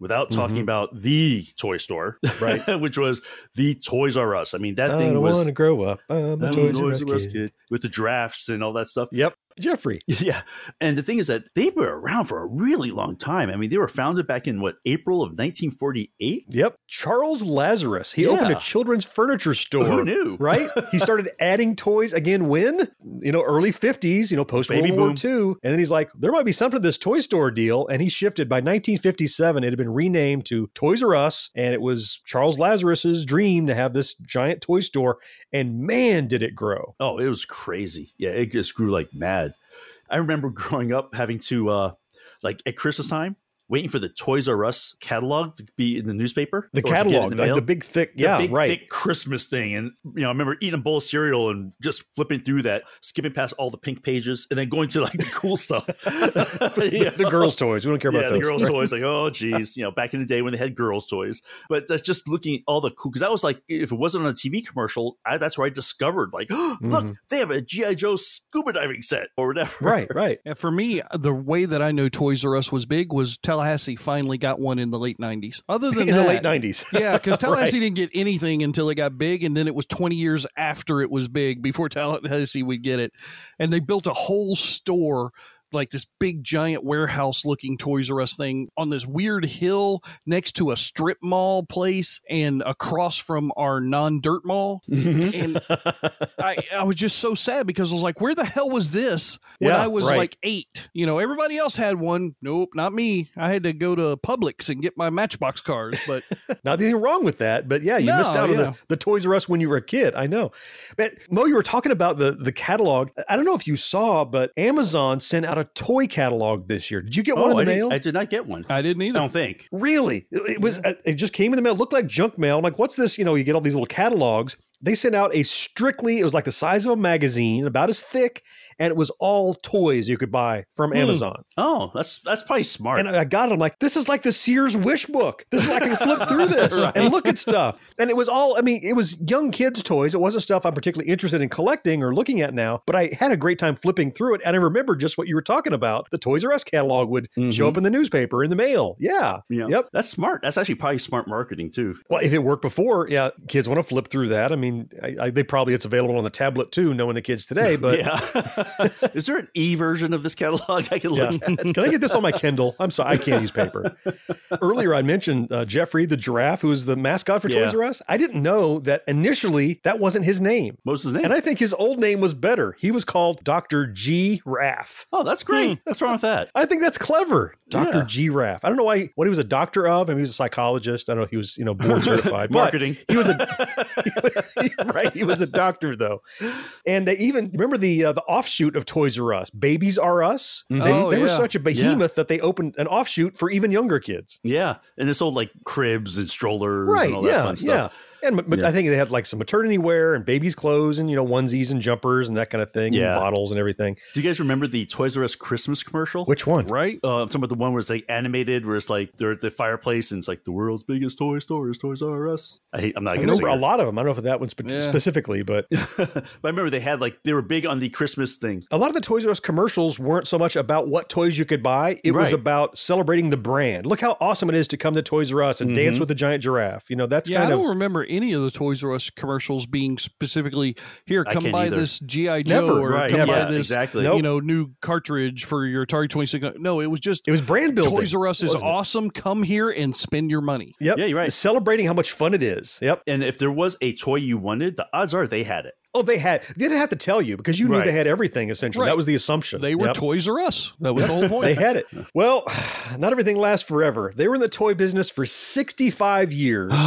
without Mm-hmm. talking about the toy store, right? Which was the Toys R Us. I mean, that I thing was want to grow up. I'm a I'm Toys a R Us Toys R Us kid. kid with the drafts and all that stuff. Yep, Jeffrey. Yeah. And the thing is that they were around for a really long time. I mean, they were founded back in what, April of 1948? Yep. Charles Lazarus. He opened a children's furniture store. Who knew? Right? he started adding toys again when? You know, early 50s, you know, post World War. II. And then he's like, there might be something to this toy store deal. And he shifted by 1957. It had been renamed to Toys R Us. And it was Charles Lazarus's dream to have this giant toy store. And man, did it grow. Oh, it was crazy. Yeah, it just grew like mad. I remember growing up having to uh like at Christmas time, waiting for the Toys R Us catalog to be in the newspaper. The or to get it in catalog, the like the big thick, The yeah, big, right. thick Christmas thing. And you know, I remember eating a bowl of cereal and just flipping through that, skipping past all the pink pages, and then going to like the cool stuff. the, the girls' toys. We don't care yeah, about the girls' toys. Like, oh, geez, you know, back in the day when they had girls' toys. But that's just looking at all the cool because that was like, if it wasn't on a TV commercial, I, that's where I discovered, like, look, Mhm. they have a GI Joe scuba diving set or whatever. Right, right. And for me, the way that I know Toys R Us was big was Tallahassee finally got one in the late '90s. Other than In the late 90s. yeah, because Tallahassee Right. didn't get anything until it got big, and then it was 20 years after it was big before Tallahassee would get it. And they built a whole store. Like this big giant warehouse looking Toys R Us thing on this weird hill next to a strip mall place and across from our non dirt mall. Mm-hmm. and I, I was just so sad because I was like, where the hell was this when Yeah, I was right. like eight? You know, everybody else had one. Nope, not me. I had to go to Publix and get my Matchbox cars. But Not anything wrong with that, but yeah, you No, missed out on the, the Toys R Us when you were a kid. I know. But Mo, you were talking about the the catalog. I don't know if you saw, but Amazon sent out a toy catalog this year. Did you get one in Oh, the I, mail? didn't, I did not get one. I didn't either. I don't think. Really? It it was. uh, It just came in the mail. It looked like junk mail. I'm like, what's this? You know, you get all these little catalogs. They sent out a strictly. It was like the size of a magazine, about as thick, and it was all toys you could buy from Hmm. Amazon. Oh, that's that's probably smart. And I got it. I'm like, this is like the Sears wish book. This is I can flip through this Right. and look at stuff. And it was all. I mean, it was young kids' toys. It wasn't stuff I'm particularly interested in collecting or looking at now. But I had a great time flipping through it, and I remember just what you were talking about. The Toys R Us catalog would show up in the newspaper in the mail. Yeah. Yeah. Yep. That's smart. That's actually probably smart marketing too. Well, if it worked before, yeah, kids want to flip through that. I mean, I, I, they probably it's available on the tablet too, knowing the kids today. But yeah. Is there an e version of this catalog I can Yeah. look at? Can I get this on my Kindle? I'm sorry, I can't use paper. Earlier, I mentioned uh, Jeffrey the giraffe, who is the mascot for Yeah. Toys R Us. I didn't know that initially that wasn't his name. Was his name? And I think his old name was better. He was called Dr. G. Raff. oh, that's great. What's wrong with that? I think that's clever. Dr. Yeah. G. Raff. I don't know why what he was a doctor of. I mean, he was a psychologist. I don't know if he was, you know, board certified. Marketing. He was a right. He was a doctor though. And they even remember the uh, the offshoot of Toys R Us. Babies R Us. Mm-hmm. They, Oh, they were such a behemoth that they opened an offshoot for even younger kids. Yeah. And this old like cribs and strollers Right. and all that Yeah. fun Yeah. Stuff. And but Yeah. I think they had like some maternity wear and babies' clothes and you know onesies and jumpers and that kind of thing. and Yeah. bottles and everything. Do you guys remember the Toys R Us Christmas commercial? Which one? right? Uh, I'm talking about the one where it's like animated, where it's like they're at the fireplace and it's like the world's biggest toy store is Toys R Us. I hate. I'm not I going to remember a lot of them. I don't know if that one spe- Yeah. specifically, but but I remember they had like they were big on the Christmas thing. a lot of the Toys R Us commercials weren't so much about what toys you could buy. It was about celebrating the brand. Look how awesome it is to come to Toys R Us and dance Mhm. with the giant giraffe. You know, that's yeah, I kind don't of remember any of the Toys R Us commercials being specifically here. Come buy either. this GI Joe Never, or right, come yeah, buy this exactly. you Nope. know new cartridge for your Atari Twenty Six. No, it was just it was brand building. Toys R Us is wasn't it? awesome. Come here and spend your money. Yep. Yeah, you're right. Celebrating how much fun it is. Yep. And if there was a toy you wanted, the odds are they had it. Oh, they had. They didn't have to tell you because you knew Right. they had everything. Essentially, Right. that was the assumption. They were Yep. Toys R Us. That was the whole point. They had it. Well, not everything lasts forever. They were in the toy business for 65 years.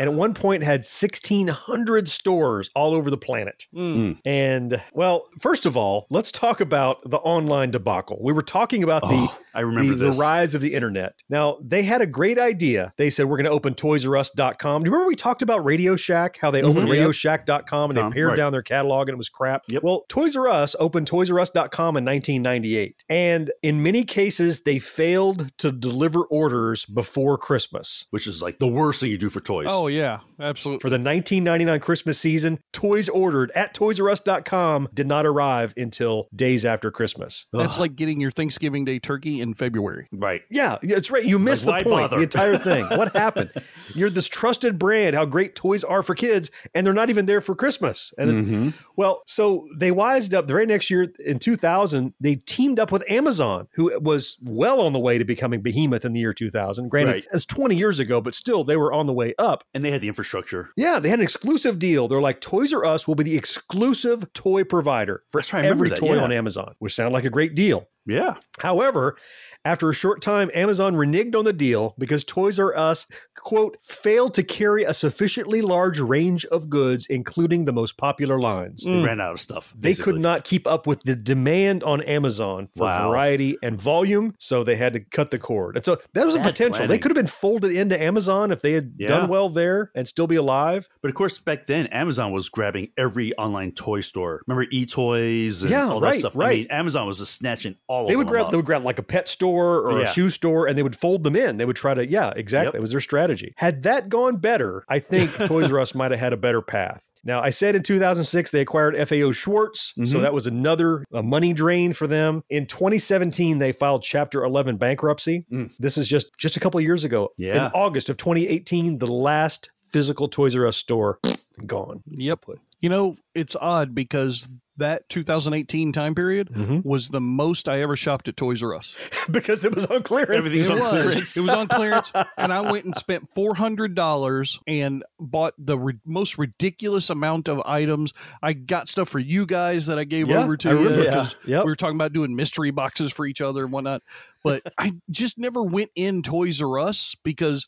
And at one point had 1,600 stores all over the planet. Mm. And, well, first of all, let's talk about the online debacle. We were talking about the, Oh, I remember the, the rise of the internet. Now, they had a great idea. They said, we're going to open toysrus.com. Do you remember we talked about Radio Shack, how they opened Mhm. Yep. radioshack.com and they pared right. down their catalog and it was crap? Yep. Well, Toys R Us opened toysrus.com in 1998. And in many cases, they failed to deliver orders before Christmas. which is like the worst thing you do for toys. Oh yeah, absolutely. For the 1999 Christmas season, toys ordered at toysrus.com did not arrive until days after Christmas. That's like getting your Thanksgiving Day turkey in February. right. Yeah, that's right. You missed why the point, bother? the entire thing. What happened? You're this trusted brand, how great toys are for kids, and they're not even there for Christmas. And it- Mhm. well, so they wised up the very next year in 2000, they teamed up with Amazon, who was well on the way to becoming behemoth in the year 2000. Granted, Right. it's 20 years ago, but still they were on the way up. And they had the infrastructure. Yeah, they had an exclusive deal. They're like, Toys R Us will be the exclusive toy provider for right, every that, toy yeah. on Amazon, which sounded like a great deal. Yeah. However, after a short time, Amazon reneged on the deal because Toys R Us, quote, failed to carry a sufficiently large range of goods, including the most popular lines. They mm. ran out of stuff. They could not keep up with the demand on Amazon for Wow. variety and volume, so they had to cut the cord. And so that was a Bad potential. They could have been folded into Amazon if they had Yeah. done well there and still be alive. But of course, back then, Amazon was grabbing every online toy store. Remember eToys and Yeah, all right, that stuff? I right. mean, Amazon was just snatching all They of would them grab up. they would grab like a pet store or Yeah. a shoe store and they would fold them in. They would try to yeah, exactly. Yep. It was their strategy. Had that gone better, I think Toys R Us might have had a better path. Now, I said in 2006 they acquired FAO Schwarz, so Mhm. that was another uh, money drain for them. In 2017, they filed Chapter 11 bankruptcy. This is just just a couple of years ago. Mm. Yeah. In August of 2018, the last physical Toys R Us store gone. Yep. You know, it's odd because that 2018 time period Mm-hmm. was the most I ever shopped at Toys R Us. because it was on clearance. Everything's it on was. clearance. It was on clearance, and I went and spent four hundred dollars and bought the ri- most ridiculous amount of items. I got stuff for you guys that I gave Yeah, over to I you because Yeah, yep. we were talking about doing mystery boxes for each other and whatnot. But I just never went in Toys R Us because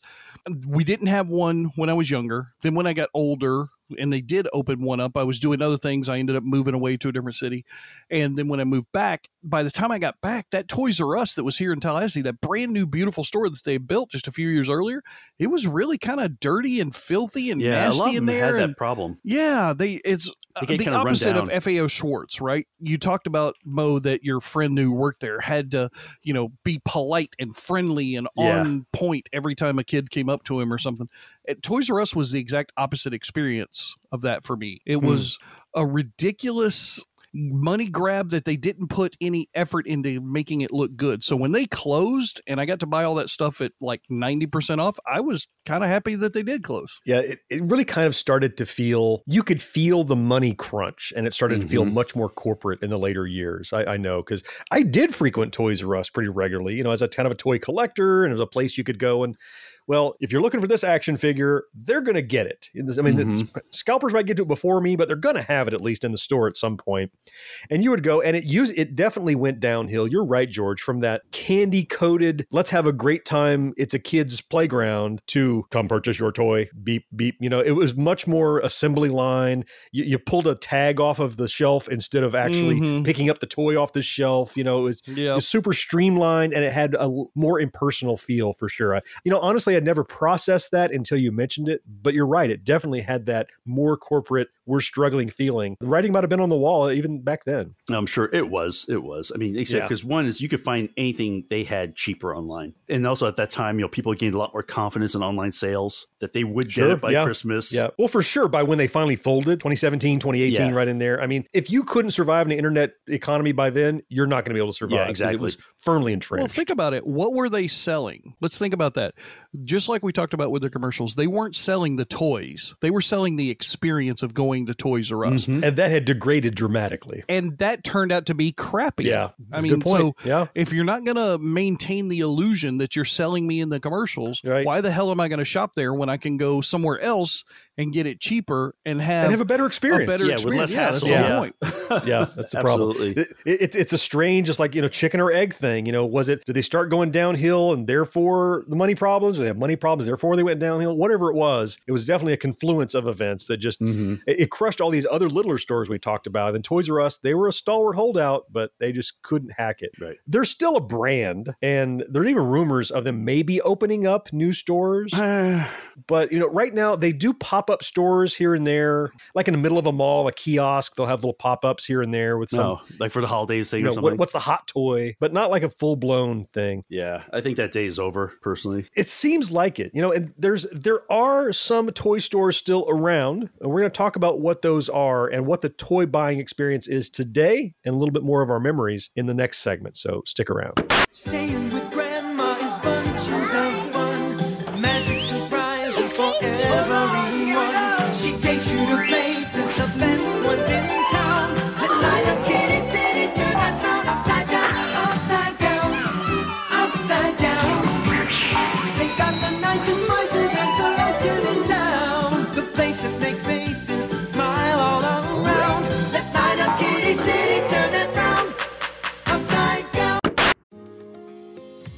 we didn't have one when I was younger. Then when I got older. And they did open one up. I was doing other things. I ended up moving away to a different city. And then when I moved back, by the time I got back, that Toys R Us that was here in Tallahassee, that brand new beautiful store that they built just a few years earlier, it was really kind of dirty and filthy and yeah, a nasty lot of in them there. had and- that problem. yeah, they it's uh, They get the opposite of. FAO Schwarz, right? You talked about Mo that your friend who worked there had to, you know, be polite and friendly and Yeah. on point every time a kid came up to him or something. At Toys R Us was the exact opposite experience of that for me. It Hmm. was a ridiculous money grab that they didn't put any effort into making it look good. So when they closed and I got to buy all that stuff at like 90% off, I was kind of happy that they did close. Yeah, it, it really kind of started to feel you could feel the money crunch, and it started to feel Mhm. much more corporate in the later years. I, I know because I did frequent Toys R Us pretty regularly, you know, as a kind of a toy collector, and it was a place you could go and. Well, if you're looking for this action figure, they're going to get it. I mean, the Mhm. sp- scalpers might get to it before me, but they're going to have it at least in the store at some point. And you would go, and it use it definitely went downhill. You're right, George, from that candy coated, let's have a great time. It's a kid's playground to come purchase your toy. Beep beep. You know, it was much more assembly line. You, you pulled a tag off of the shelf instead of actually Mhm. picking up the toy off the shelf. You know, it was, it was super streamlined and it had a more impersonal feel for sure. I, you know, honestly, I'd never processed that until you mentioned it. But you're right; it definitely had that more corporate, we're struggling feeling. The writing might have been on the wall even back then. I'm sure it was. It was. I mean, except Yeah. because one is you could find anything they had cheaper online, and also at that time, you know, people gained a lot more confidence in online sales that they would get it by yeah. Christmas. Yeah. Well, for sure, by when they finally folded, 2017, 2018, Yeah. right in there. I mean, if you couldn't survive in the internet economy by then, you're not going to be able to survive. Yeah, 'cause exactly. It was firmly entrenched. Well, think about it. What were they selling? Let's think about that. Just like we talked about with the commercials, they weren't selling the toys. They were selling the experience of going to Toys R Us. Mm-hmm. and that had degraded dramatically. And that turned out to be crappy. Yeah, I mean, so Yeah. if you're not going to maintain the illusion that you're selling me in the commercials, Right. why the hell am I going to shop there when I can go somewhere else and get it cheaper and have, And have a better experience. A better Yeah, with experience. less yeah, that's hassle. the Yeah. whole point. yeah, that's the problem. Absolutely. It, it, it's a strange, just like you know, chicken or egg thing. You know, was it? Did they start going downhill, and therefore the money problems? Or they have money problems, therefore they went downhill. Whatever it was, it was definitely a confluence of events that just Mm-hmm. it, it crushed all these other littler stores we talked about. And Toys R Us, they were a stalwart holdout, but they just couldn't hack it. Right. They're still a brand, and there are even rumors of them maybe opening up new stores. but you know, right now they do pop up stores here and there, like in the middle of a mall, a kiosk. They'll have little pop ups here and there with some. No, like for the holidays thing you or know, something. what, what's the hot toy, but not like a full blown thing. yeah, I think that day is over. Personally, It seems like it, you know. And there's there are some toy stores still around, and we're going to talk about what those are and what the toy buying experience is today, and a little bit more of our memories in the next segment. So stick around. Staying with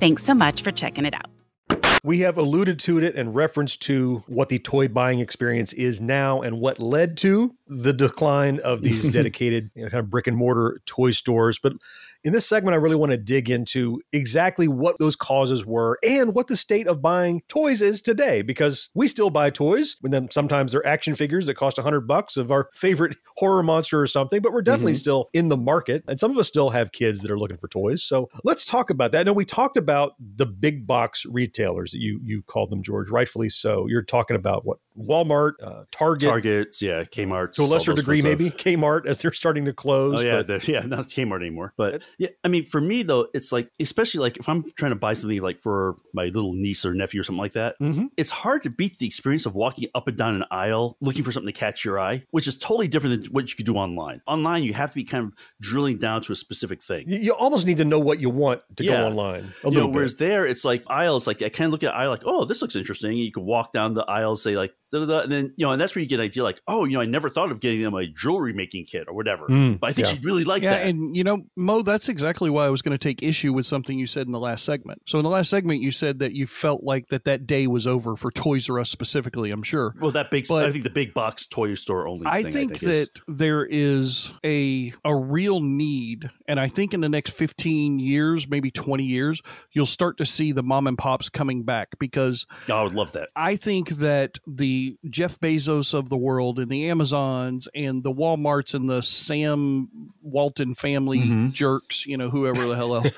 Thanks so much for checking it out. We have alluded to it in reference to what the toy buying experience is now and what led to the decline of these dedicated you know, kind of brick and mortar toy stores. But in this segment, I really want to dig into exactly what those causes were and what the state of buying toys is today, because we still buy toys. And then sometimes they're action figures that cost a hundred bucks of our favorite horror monster or something, but we're definitely Mhm. still in the market. And some of us still have kids that are looking for toys. So let's talk about that. Now we talked about the big box retailers that you you called them, George, rightfully so. You're talking about what Walmart, uh, Target, Targets, yeah, Kmart. to a lesser degree, maybe Kmart as they're starting to close. Oh yeah, but- yeah, not Kmart anymore. But yeah, I mean, for me though, it's like, especially like if I'm trying to buy something like for my little niece or nephew or something like that, Mhm. it's hard to beat the experience of walking up and down an aisle looking for something to catch your eye, which is totally different than what you could do online. Online, you have to be kind of drilling down to a specific thing. You, you almost need to know what you want to Yeah. go online. A You know, whereas bit. there, it's like aisles. Like I kind of look at aisle, like, oh, this looks interesting. And you can walk down the aisles, say like, da, da, da, and then you know, and that's where you get an idea, like, oh, you know, I never thought of getting them a jewelry making kit or whatever. Mm, but I think yeah. she'd really like yeah, that. and you know, Mo, that's exactly why I was going to take issue with something you said in the last segment. So in the last segment, you said that you felt like that that day was over for Toys R Us specifically. I'm sure. Well, that big, But- I think the big box toy store only. I think, I think is- that there is a a real need, and I think in the next 15 years, maybe 20 years, you'll start to see the mom and pops coming back because Oh, I would love that. I think that the Jeff Bezos of the world and the Amazons and the Walmarts and the Sam Walton family Mm-hmm. You know, whoever the hell else.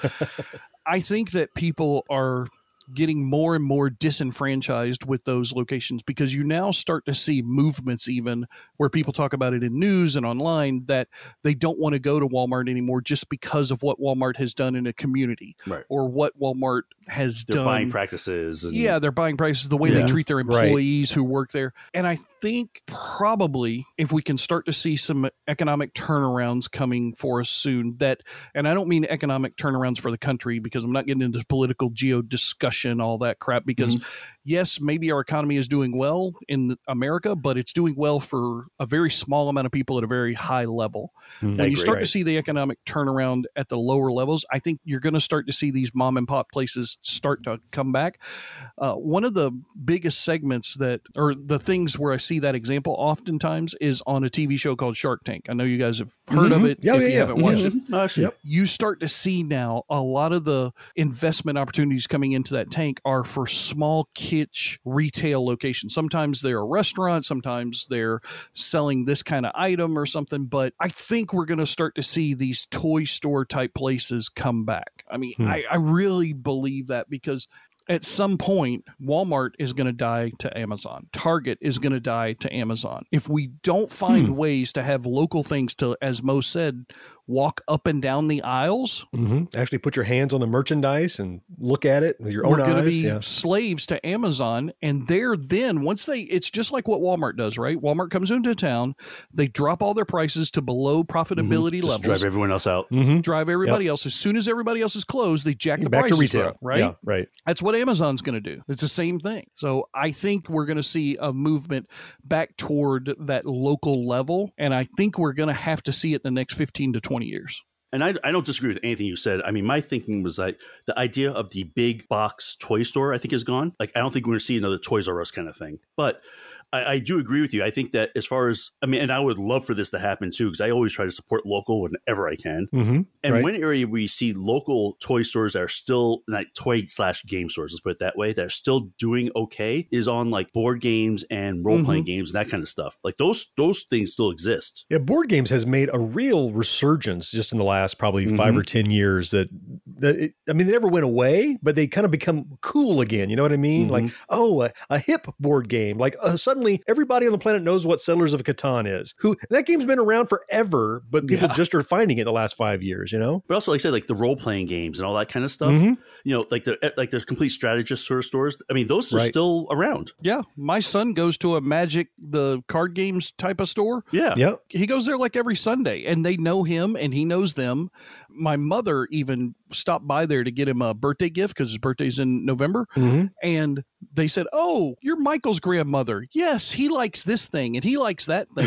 I think that people are getting more and more disenfranchised with those locations because you now start to see movements even where people talk about it in news and online that they don't want to go to Walmart anymore just because of what Walmart has done in a community Right. or what Walmart has Their done buying practices. And, yeah, their buying practices the way Yeah. they treat their Right. employees who work there. And I think probably if we can start to see some economic turnarounds coming for us soon, that, and I don't mean economic turnarounds for the country because I'm not getting into political geo discussion, all that crap, because mm-hmm. Yes, maybe our economy is doing well in America, but it's doing well for a very small amount of people at a very high level. Mm, I When you agree. start Right. to see the economic turnaround at the lower levels, I think you're going to start to see these mom and pop places start to come back. Uh, one of the biggest segments that, or the things where I see that example oftentimes is on a TV show called Shark Tank. I know you guys have heard of Mhm. it. Yeah, if yeah, you yeah. haven't watched Mhm. it, No, actually, you start to see now a lot of the investment opportunities coming into that tank are for small kitsch retail location. Sometimes they're a restaurant, sometimes they're selling this kind of item or something. But I think we're going to start to see these toy store type places come back. I mean, Hmm. I, I really believe that because at some point, Walmart is going to die to Amazon. Target is going to die to Amazon. If we don't find Hmm. ways to have local things to, as Mo said, walk up and down the aisles, hmm Actually, put your hands on the merchandise and look at it with your own we're going to eyes. be yeah. slaves to Amazon. And they're then, once they, it's just like what Walmart does, right? Walmart comes into town, they drop all their prices to below profitability Mm-hmm. Just levels. drive everyone else out. Drive everybody else. As soon as everybody else is closed, they jack the Back to prices retail, up, right? Yeah, right. That's what Amazon's going to do. It's the same thing. So I think we're going to see a movement back toward that local level. And I think we're going to have to see it in the next 15 to 20 years. And I, I don't disagree with anything you said. I mean, my thinking was like the idea of the big box toy store, I think, is gone. Like, I don't think we're going to see another Toys R Us kind of thing. But I, I do agree with you. I think that as far as, I mean, and I would love for this to happen too, because I always try to support local whenever I can. Mm-hmm. And right. one area we see local toy stores that are still like toy slash game stores, let's put it that way, that are still doing okay is on like board games and role playing Mm-hmm. games and that kind of stuff. Like those those things still exist. Yeah, board games has made a real resurgence just in the last probably five Mhm. or ten years. That the, it, I mean, they never went away, but they kind of become cool again. You know what I mean? Mm-hmm. Like, oh, a, a hip board game. Like uh, suddenly everybody on the planet knows what Settlers of Catan is. Who that game's been around forever, but people Yeah. just are finding it in the last five years. You know? But also, like I said, like the role playing games and all that kind of stuff. Mhm. You know, like the like the Compleat Strategist sort of stores. I mean, those are Right. still around. Yeah, my son goes to a Magic the card games type of store. Yeah. Yep. He goes there like every Sunday and they know him and he knows them. My mother even stopped by there to get him a birthday gift because his birthday's in November. Mhm. And they said, Oh, you're Michael's grandmother. Yes, he likes this thing and he likes that thing.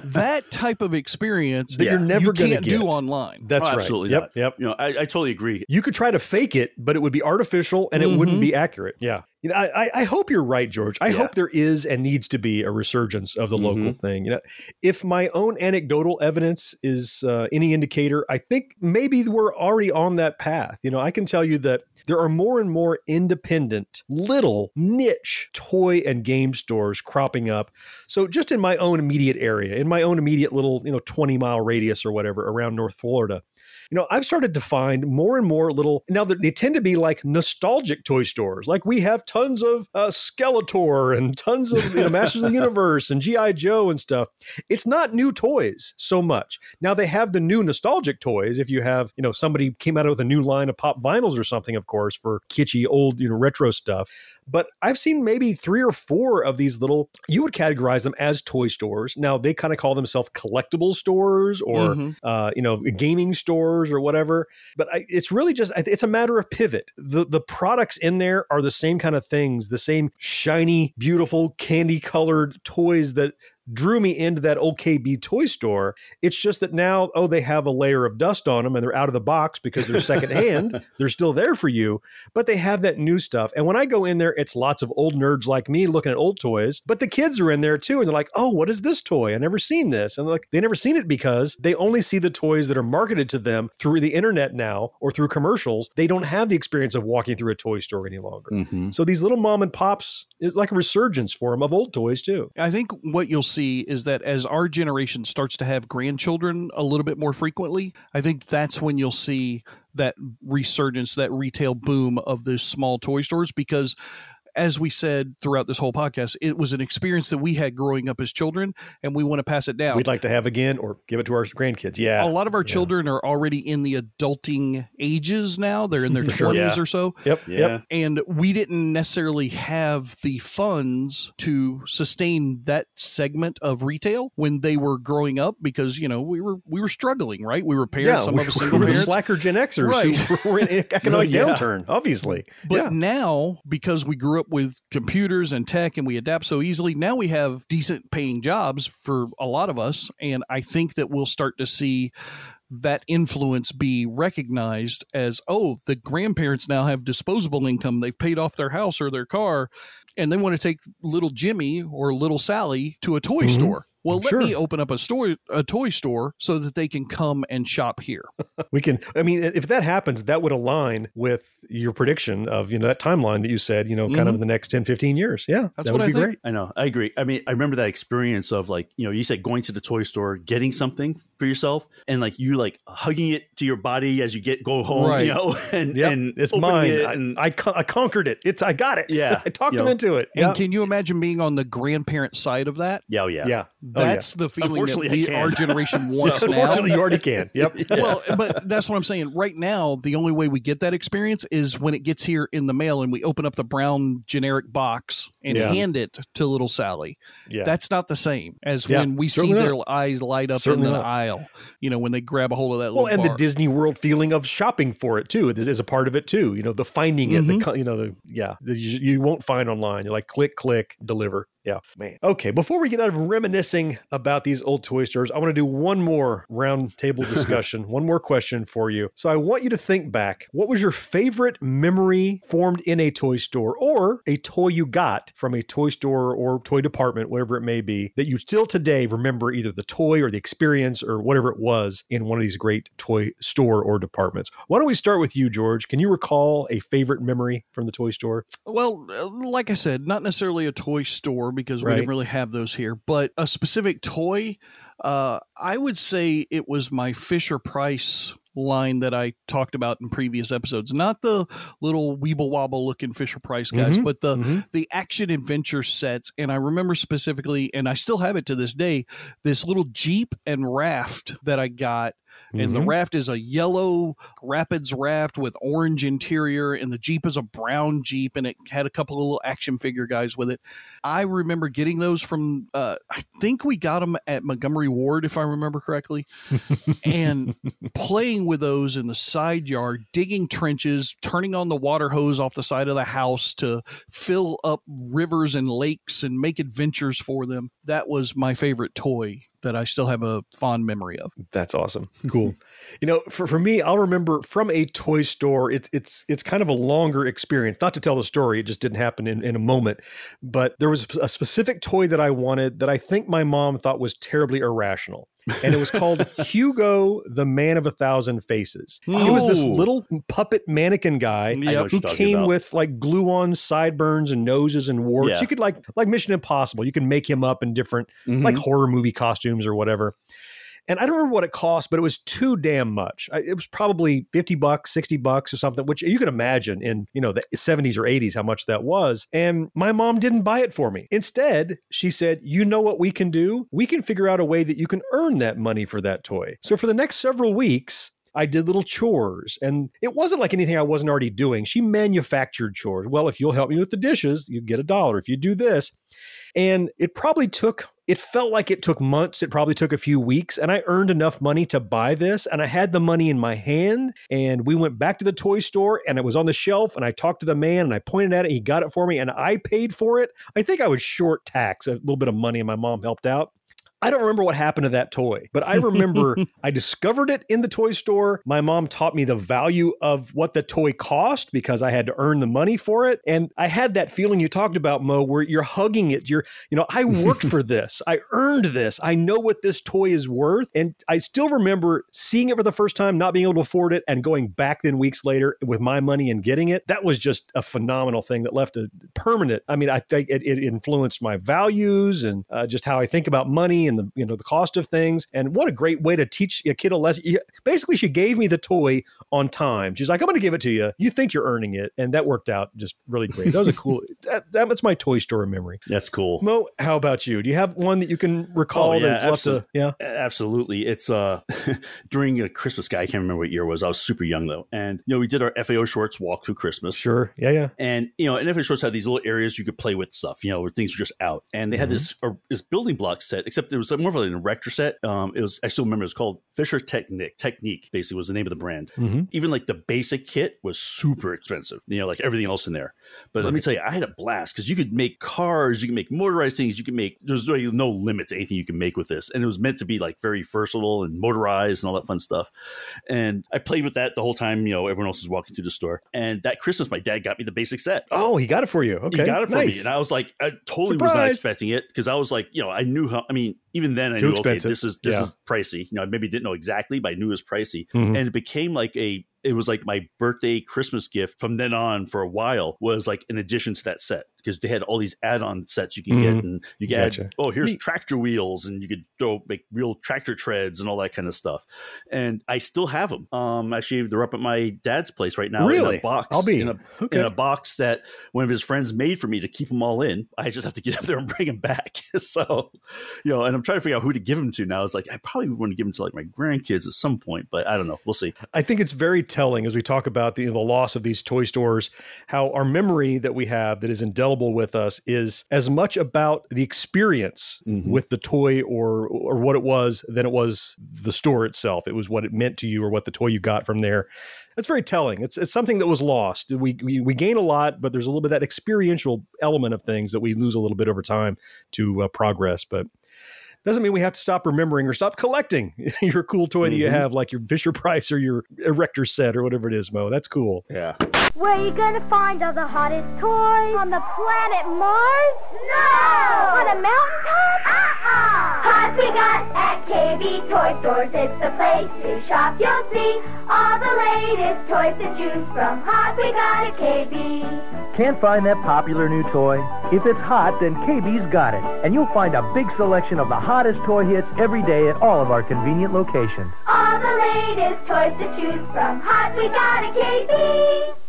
that type of experience That you're never you gonna do online. That's Oh, right. absolutely Yep. not. Yep. You know, I, I totally agree. You could try to fake it, but it would be artificial and it wouldn't be accurate. Yeah. You know, I, I- hope you're right, George. I Yeah. hope there is and needs to be a resurgence of the local thing. You know, if my own anecdotal evidence is uh, any indicator, I think maybe we're already on that path. You know, I can tell you that there are more and more independent, little niche toy and game stores cropping up. So just in my own immediate area, in my own immediate little, you know, 20 mile radius or whatever around North Florida, you know, I've started to find more and more little. Now that they tend to be like nostalgic toy stores. Like we have tons of uh, Skeletor and tons of you know, Masters of the Universe and GI Joe and stuff. It's not new toys so much. Now they have the new nostalgic toys. If you have, you know, somebody came out with a new line of pop vinyls or something, of course, for kitschy old, you know, retro stuff. But I've seen maybe three or four of these little. You would categorize them as toy stores. Now they kind of call themselves collectible stores or Mhm. uh, you know gaming stores or whatever. But I, it's really just it's a matter of pivot. The the products in there are the same kind of things, the same shiny, beautiful, candy colored toys that drew me into that old KB toy store. It's just that now, oh, they have a layer of dust on them and they're out of the box because they're secondhand. they're still there for you, but they have that new stuff. And when I go in there, it's lots of old nerds like me looking at old toys, but the kids are in there too. And they're like, oh, what is this toy? I never seen this. And like, they never seen it because they only see the toys that are marketed to them through the internet now or through commercials. They don't have the experience of walking through a toy store any longer. Mm-hmm. So these little mom and pops is like a resurgence for them of old toys too. I think what you'll see is that as our generation starts to have grandchildren a little bit more frequently, I think that's when you'll see that resurgence, that retail boom of those small toy stores because as we said throughout this whole podcast, it was an experience that we had growing up as children and we want to pass it down. We'd like to have again or give it to our grandkids. Yeah. A lot of our children are already in the adulting ages now. They're in their For sure. 20s Yeah. or so. Yep, Yeah. yep. And we didn't necessarily have the funds to sustain that segment of retail when they were growing up because, you know, we were we were struggling, right? We were parents, yeah, some we, of us we were the parents. slacker Gen Xers Right. who were in economic Yeah. downturn, obviously. But yeah. now, because we grew up with computers and tech and we adapt so easily, now we have decent paying jobs for a lot of us. And I think that we'll start to see that influence be recognized as oh, the grandparents now have disposable income. They've paid off their house or their car, and they want to take little Jimmy or little Sally to a toy Mhm. store. Well, let Sure. me open up a store, a toy store, so that they can come and shop here. we can i mean if that happens that would align with your prediction of you know that timeline that you said you know kind of Mhm. in the next 10 15 years yeah That's that would I be think. great I know. I agree. I mean, I remember that experience of like, you know, you said going to the toy store, getting something for yourself, and like you like hugging it to your body as you get go home, Right. you know, and Yep, and it's opening mine it I, and I, con- I conquered it it's i got it Yeah, i talked you them know. into it And can you imagine being on the grandparent side of that? yeah, oh, yeah, yeah Oh, yeah. That's the feeling that we, can. our generation wants now. unfortunately you already can yep Well, but that's what I'm saying. Right now, the only way we get that experience is when it gets here in the mail and we open up the brown generic box and Yeah. hand it to little Sally. yeah That's not the same as Yeah, when we see certainly their eyes light up Certainly in the not. aisle. You know, when they grab a hold of that well, little and the. Disney World feeling of shopping for it too is, is a part of it too. You know, the finding it, Mhm. the you know, the yeah, that you, you won't find online. You're like click, click, deliver. Yeah, man. Okay, before we get out of reminiscing about these old toy stores, I want to do one more round table discussion, one more question for you. So I want you to think back. What was your favorite memory formed in a toy store, or a toy you got from a toy store or toy department, whatever it may be, that you still today remember either the toy or the experience or whatever it was in one of these great toy store or departments? Why don't we start with you, George? Can you recall a favorite memory from the toy store? Well, uh, like I said, not necessarily a toy store because we Right. didn't really have those here, but a specific toy. Uh, I would say it was my Fisher Price line that I talked about in previous episodes. Not the little weeble wobble looking Fisher Price guys, Mhm, but the the action adventure sets. And I remember specifically, and I still have it to this day, this little Jeep and raft that I got. And the Mhm. raft is a yellow rapids raft with orange interior, and the Jeep is a brown Jeep, and it had a couple of little action figure guys with it. I remember getting those from, uh, I think we got them at Montgomery Ward, if I remember correctly, and playing with those in the side yard, digging trenches, turning on the water hose off the side of the house to fill up rivers and lakes and make adventures for them. That was my favorite toy that I still have a fond memory of. That's awesome. Cool. you know, for, for me, I'll remember from a toy store, it's it's it's kind of a longer experience. Not to tell the story, it just didn't happen in, in a moment. But there was a specific toy that I wanted that I think my mom thought was terribly irrational. And it was called Hugo, the Man of a Thousand Faces. It was this little puppet mannequin guy what who came about. with like glue on sideburns and noses and warts. Yeah. You could like like Mission Impossible. You can make him up in different Mhm. like horror movie costumes or whatever. And I don't remember what it cost, but it was too damn much. I, it was probably 50 bucks, 60 bucks or something, which you can imagine in, you know, the 70s or 80s how much that was. And my mom didn't buy it for me. Instead, she said, "You know what we can do? We can figure out a way that you can earn that money for that toy." So for the next several weeks, I did little chores and it wasn't like anything I wasn't already doing. She manufactured chores. Well, if you'll help me with the dishes, you get a dollar. If you do this, and it probably took, it felt like it took months. It probably took a few weeks. And I earned enough money to buy this. And I had the money in my hand. And we went back to the toy store and it was on the shelf. And I talked to the man and I pointed at it. He got it for me and I paid for it. I think I was short tax, a little bit of money, and my mom helped out. I don't remember what happened to that toy, but I remember I discovered it in the toy store. My mom taught me the value of what the toy cost because I had to earn the money for it. And I had that feeling you talked about, Mo, where you're hugging it. You're, you know, I worked for this. I earned this. I know what this toy is worth. And I still remember seeing it for the first time, not being able to afford it, and going back then weeks later with my money and getting it. That was just a phenomenal thing that left a permanent. I mean, I think it, it influenced my values and uh, just how I think about money and the you know the cost of things. And what a great way to teach a kid a lesson. Basically, she gave me the toy on time. She's like, "I'm going to give it to you. You think you're earning it," and that worked out just really great. That was a cool. that, that's my toy store memory. That's cool. Mo, how about you? Do you have one that you can recall Oh, yeah, that's left to? Yeah. absolutely. It's uh during a Christmas guy. I can't remember what year it was. I was super young though, and you know we did our FAO Schwarz walk through Christmas. Sure. Yeah. Yeah. And you know, and FAO Schwarz had these little areas you could play with stuff. You know, where things were just out, and they had Mhm. this uh, this building block set. Except it was more of like an erector set. Um, it was I still remember it was called Fischertechnik. Technique basically was the name of the brand. Mhm. Even like the basic kit was super expensive. You know, like everything else in there. But let me tell you, I had a blast because you could make cars, you can make motorized things, you can make. There's really no limit to anything you can make with this, and it was meant to be like very versatile and motorized and all that fun stuff. And I played with that the whole time. You know, everyone else was walking through the store. And that Christmas, my dad got me the basic set. Oh, he got it for you. Okay. He got it for nice. me, and I was like, I totally was not expecting it because I was like, you know, I knew how. I mean, even then, I Too knew expensive. okay, this is this Yeah. is pricey. You know, I maybe didn't know exactly, but I knew it was pricey, Mhm. and it became like a. It was like my birthday Christmas gift from then on for a while was like an addition to that set because they had all these add-on sets you could Mhm. get and you get Gotcha. oh here's Neat. tractor wheels and you could throw make real tractor treads and all that kind of stuff and I still have them um actually they're up at my dad's place right now in Really? a box I'll be- in a, okay. in a box that one of his friends made for me to keep them all in I just have to get up there and bring them back so you know and I'm trying to figure out who to give them to now it's like I probably want to give them to like my grandkids at some point but I don't know we'll see I think it's very telling as we talk about the, the loss of these toy stores, how our memory that we have that is indelible with us is as much about the experience Mm-hmm. with the toy or or what it was than it was the store itself. It was what it meant to you or what the toy you got from there. That's very telling. It's it's something that was lost. We, we we gain a lot, but there's a little bit of that experiential element of things that we lose a little bit over time to uh, progress. But doesn't mean we have to stop remembering or stop collecting your cool toy that you Mhm. have, like your Fisher Price or your Erector set or whatever it is, Mo. That's cool. Yeah. Where you gonna find all the hottest toys? On the planet Mars? No! On a mountaintop? Uh-uh! Hot we got at KB Toy Stores. It's the place to shop. You'll see all the latest toys to choose from. Hot we got at KB. Can't find that popular new toy? If it's hot, then KB's got it. And you'll find a big selection of the hottest toy hits every day at all of our convenient locations. All the latest toys to choose from. Hot, we got a KB.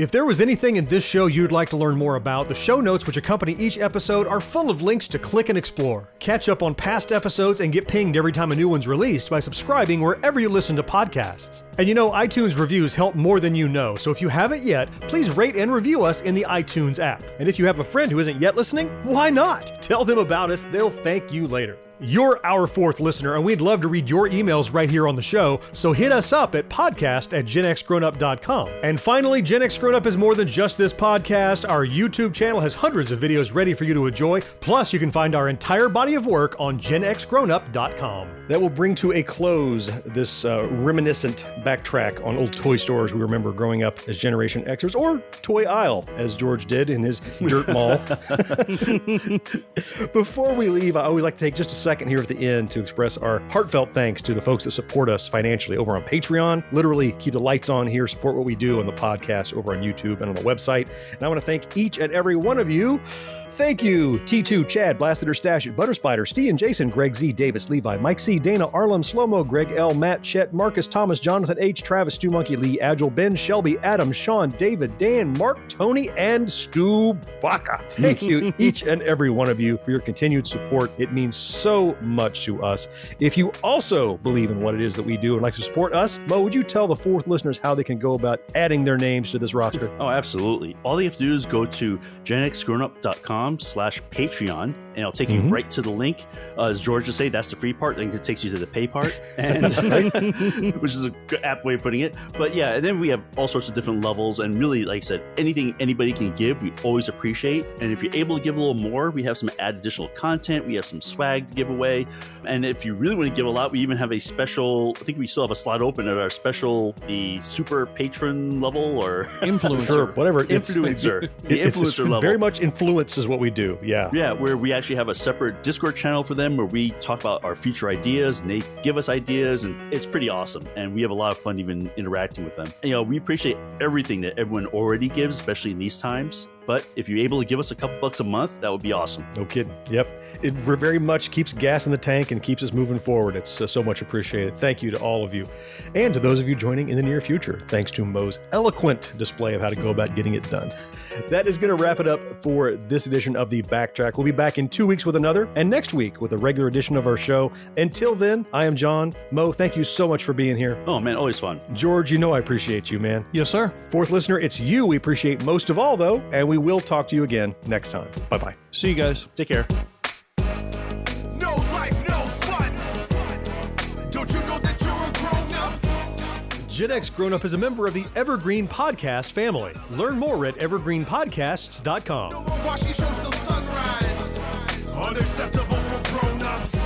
If there was anything in this show you'd like to learn more about, the show notes which accompany each episode are full of links to click and explore. Catch up on past episodes and get pinged every time a new one's released by subscribing wherever you listen to podcasts. And you know, iTunes reviews help more than you know, so if you haven't yet, please rate and review us in the iTunes app. And if you have a friend who isn't yet listening, why not? Tell them about us, they'll thank you later. You're our fourth listener, and we'd love to read your emails right here on the show, so hit us up at podcast at genxgrownup.com. And finally, Gen X Grown Up is more than just this podcast. Our YouTube channel has hundreds of videos ready for you to enjoy, plus, you can find our entire body of work on genxgrownup.com. That will bring to a close this uh, reminiscent backtrack on old toy stores we remember growing up as Generation Xers, or Toy Aisle, as George did in his dirt mall. Before we leave, I always like to take just a second here at the end to express our heartfelt thanks to the folks that support us financially over on Patreon. Literally keep the lights on here, support what we do on the podcast over on YouTube and on the website. And I want to thank each and every one of you. Thank you, T2, Chad, Blasted or Stash it, Butter Spider, Steve and Jason, Greg Z, Davis, Levi, Mike C, Dana, Arlen, Slomo, Greg L, Matt, Chet, Marcus, Thomas, Jonathan H, Travis, Stu Monkey, Lee, Agile, Ben, Shelby, Adam, Sean, David, Dan, Mark, Tony, and Stu Baca. Thank you, each and every one of you, for your continued support. It means so much to us. If you also believe in what it is that we do and like to support us, Mo, would you tell the fourth listeners how they can go about adding their names to this roster? Oh, absolutely. All you have to do is go to genxgrownup.com slash Patreon, and it'll take you Mhm. right to the link. Uh, as George would say, that's the free part. Then it takes you to the pay part, and which is a good apt way of putting it. But yeah, and then we have all sorts of different levels, and really, like I said, anything anybody can give, we always appreciate. And if you're able to give a little more, we have some add additional content. We have some swag to give away, and if you really want to give a lot, we even have a special. I think we still have a slot open at our special, the super patron level or Influencer. Sure, whatever. It's- influencer, the It's- it's influencer level. Very much influences what we do. Yeah. Yeah, where we actually have a separate Discord channel for them where we talk about our future ideas and they give us ideas and it's pretty awesome. And we have a lot of fun even interacting with them. And, you know, we appreciate everything that everyone already gives, especially in these times. But if you're able to give us a couple bucks a month, that would be awesome. No kidding. Yep. It very much keeps gas in the tank and keeps us moving forward. It's uh, so much appreciated. Thank you to all of you. And to those of you joining in the near future, thanks to Mo's eloquent display of how to go about getting it done. That is going to wrap it up for this edition of the Backtrack. We'll be back in two weeks with another, and next week with a regular edition of our show. Until then, I am John. Mo, thank you so much for being here. Oh, man, always fun. George, you know I appreciate you, man. Yes, sir. Fourth listener, it's you we appreciate most of all, though, and we will talk to you again next time. Bye bye. See you guys. Take care. Gen X Grown Up is a member of the Evergreen Podcast family. Learn more at evergreenpodcasts.com. Watching shows till sunrise. Unacceptable for grown ups.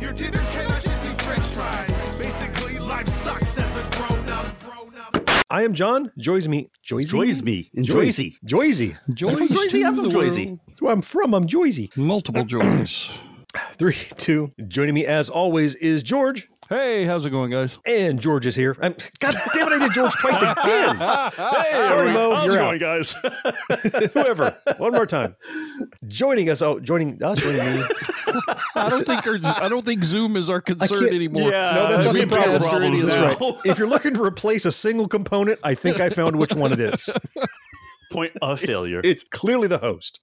Your dinner cannot just be french fries. Basically, life sucks as a grown up. I am John. Joys me. Joyzy? Joys me. In Joyzy. Joyzy. Joys I'm from Joyzy. I'm from the Joyzy. That's where I'm from. I'm Joyzy. Multiple joys. Three, two. Joining me as always is George. Hey, how's it going, guys? And George is here. I'm, God damn it, I did George twice again. Hey, Sorry, Mo. how's You're it out. going, guys? Whoever. One more time. Joining us. Oh, joining oh, us. Joining me. I don't think our, I don't think Zoom is our concern anymore. Yeah, No, that's not We the problem. passed already. problems That's right. If you're looking to replace a single component, I think I found which one it is. Point of failure. It's clearly the host.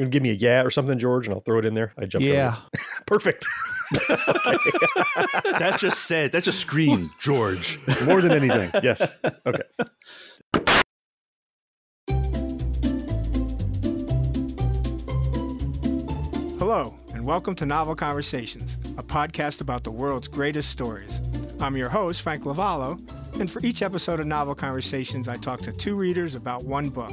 You gonna give me a yeah or something, George, and I'll throw it in there. I jump. over Yeah. Perfect. that just said, that just screamed, George. More than anything. Yes. Okay. Hello, and welcome to Novel Conversations, a podcast about the world's greatest stories. I'm your host, Frank Lavallo, and for each episode of Novel Conversations, I talk to two readers about one book.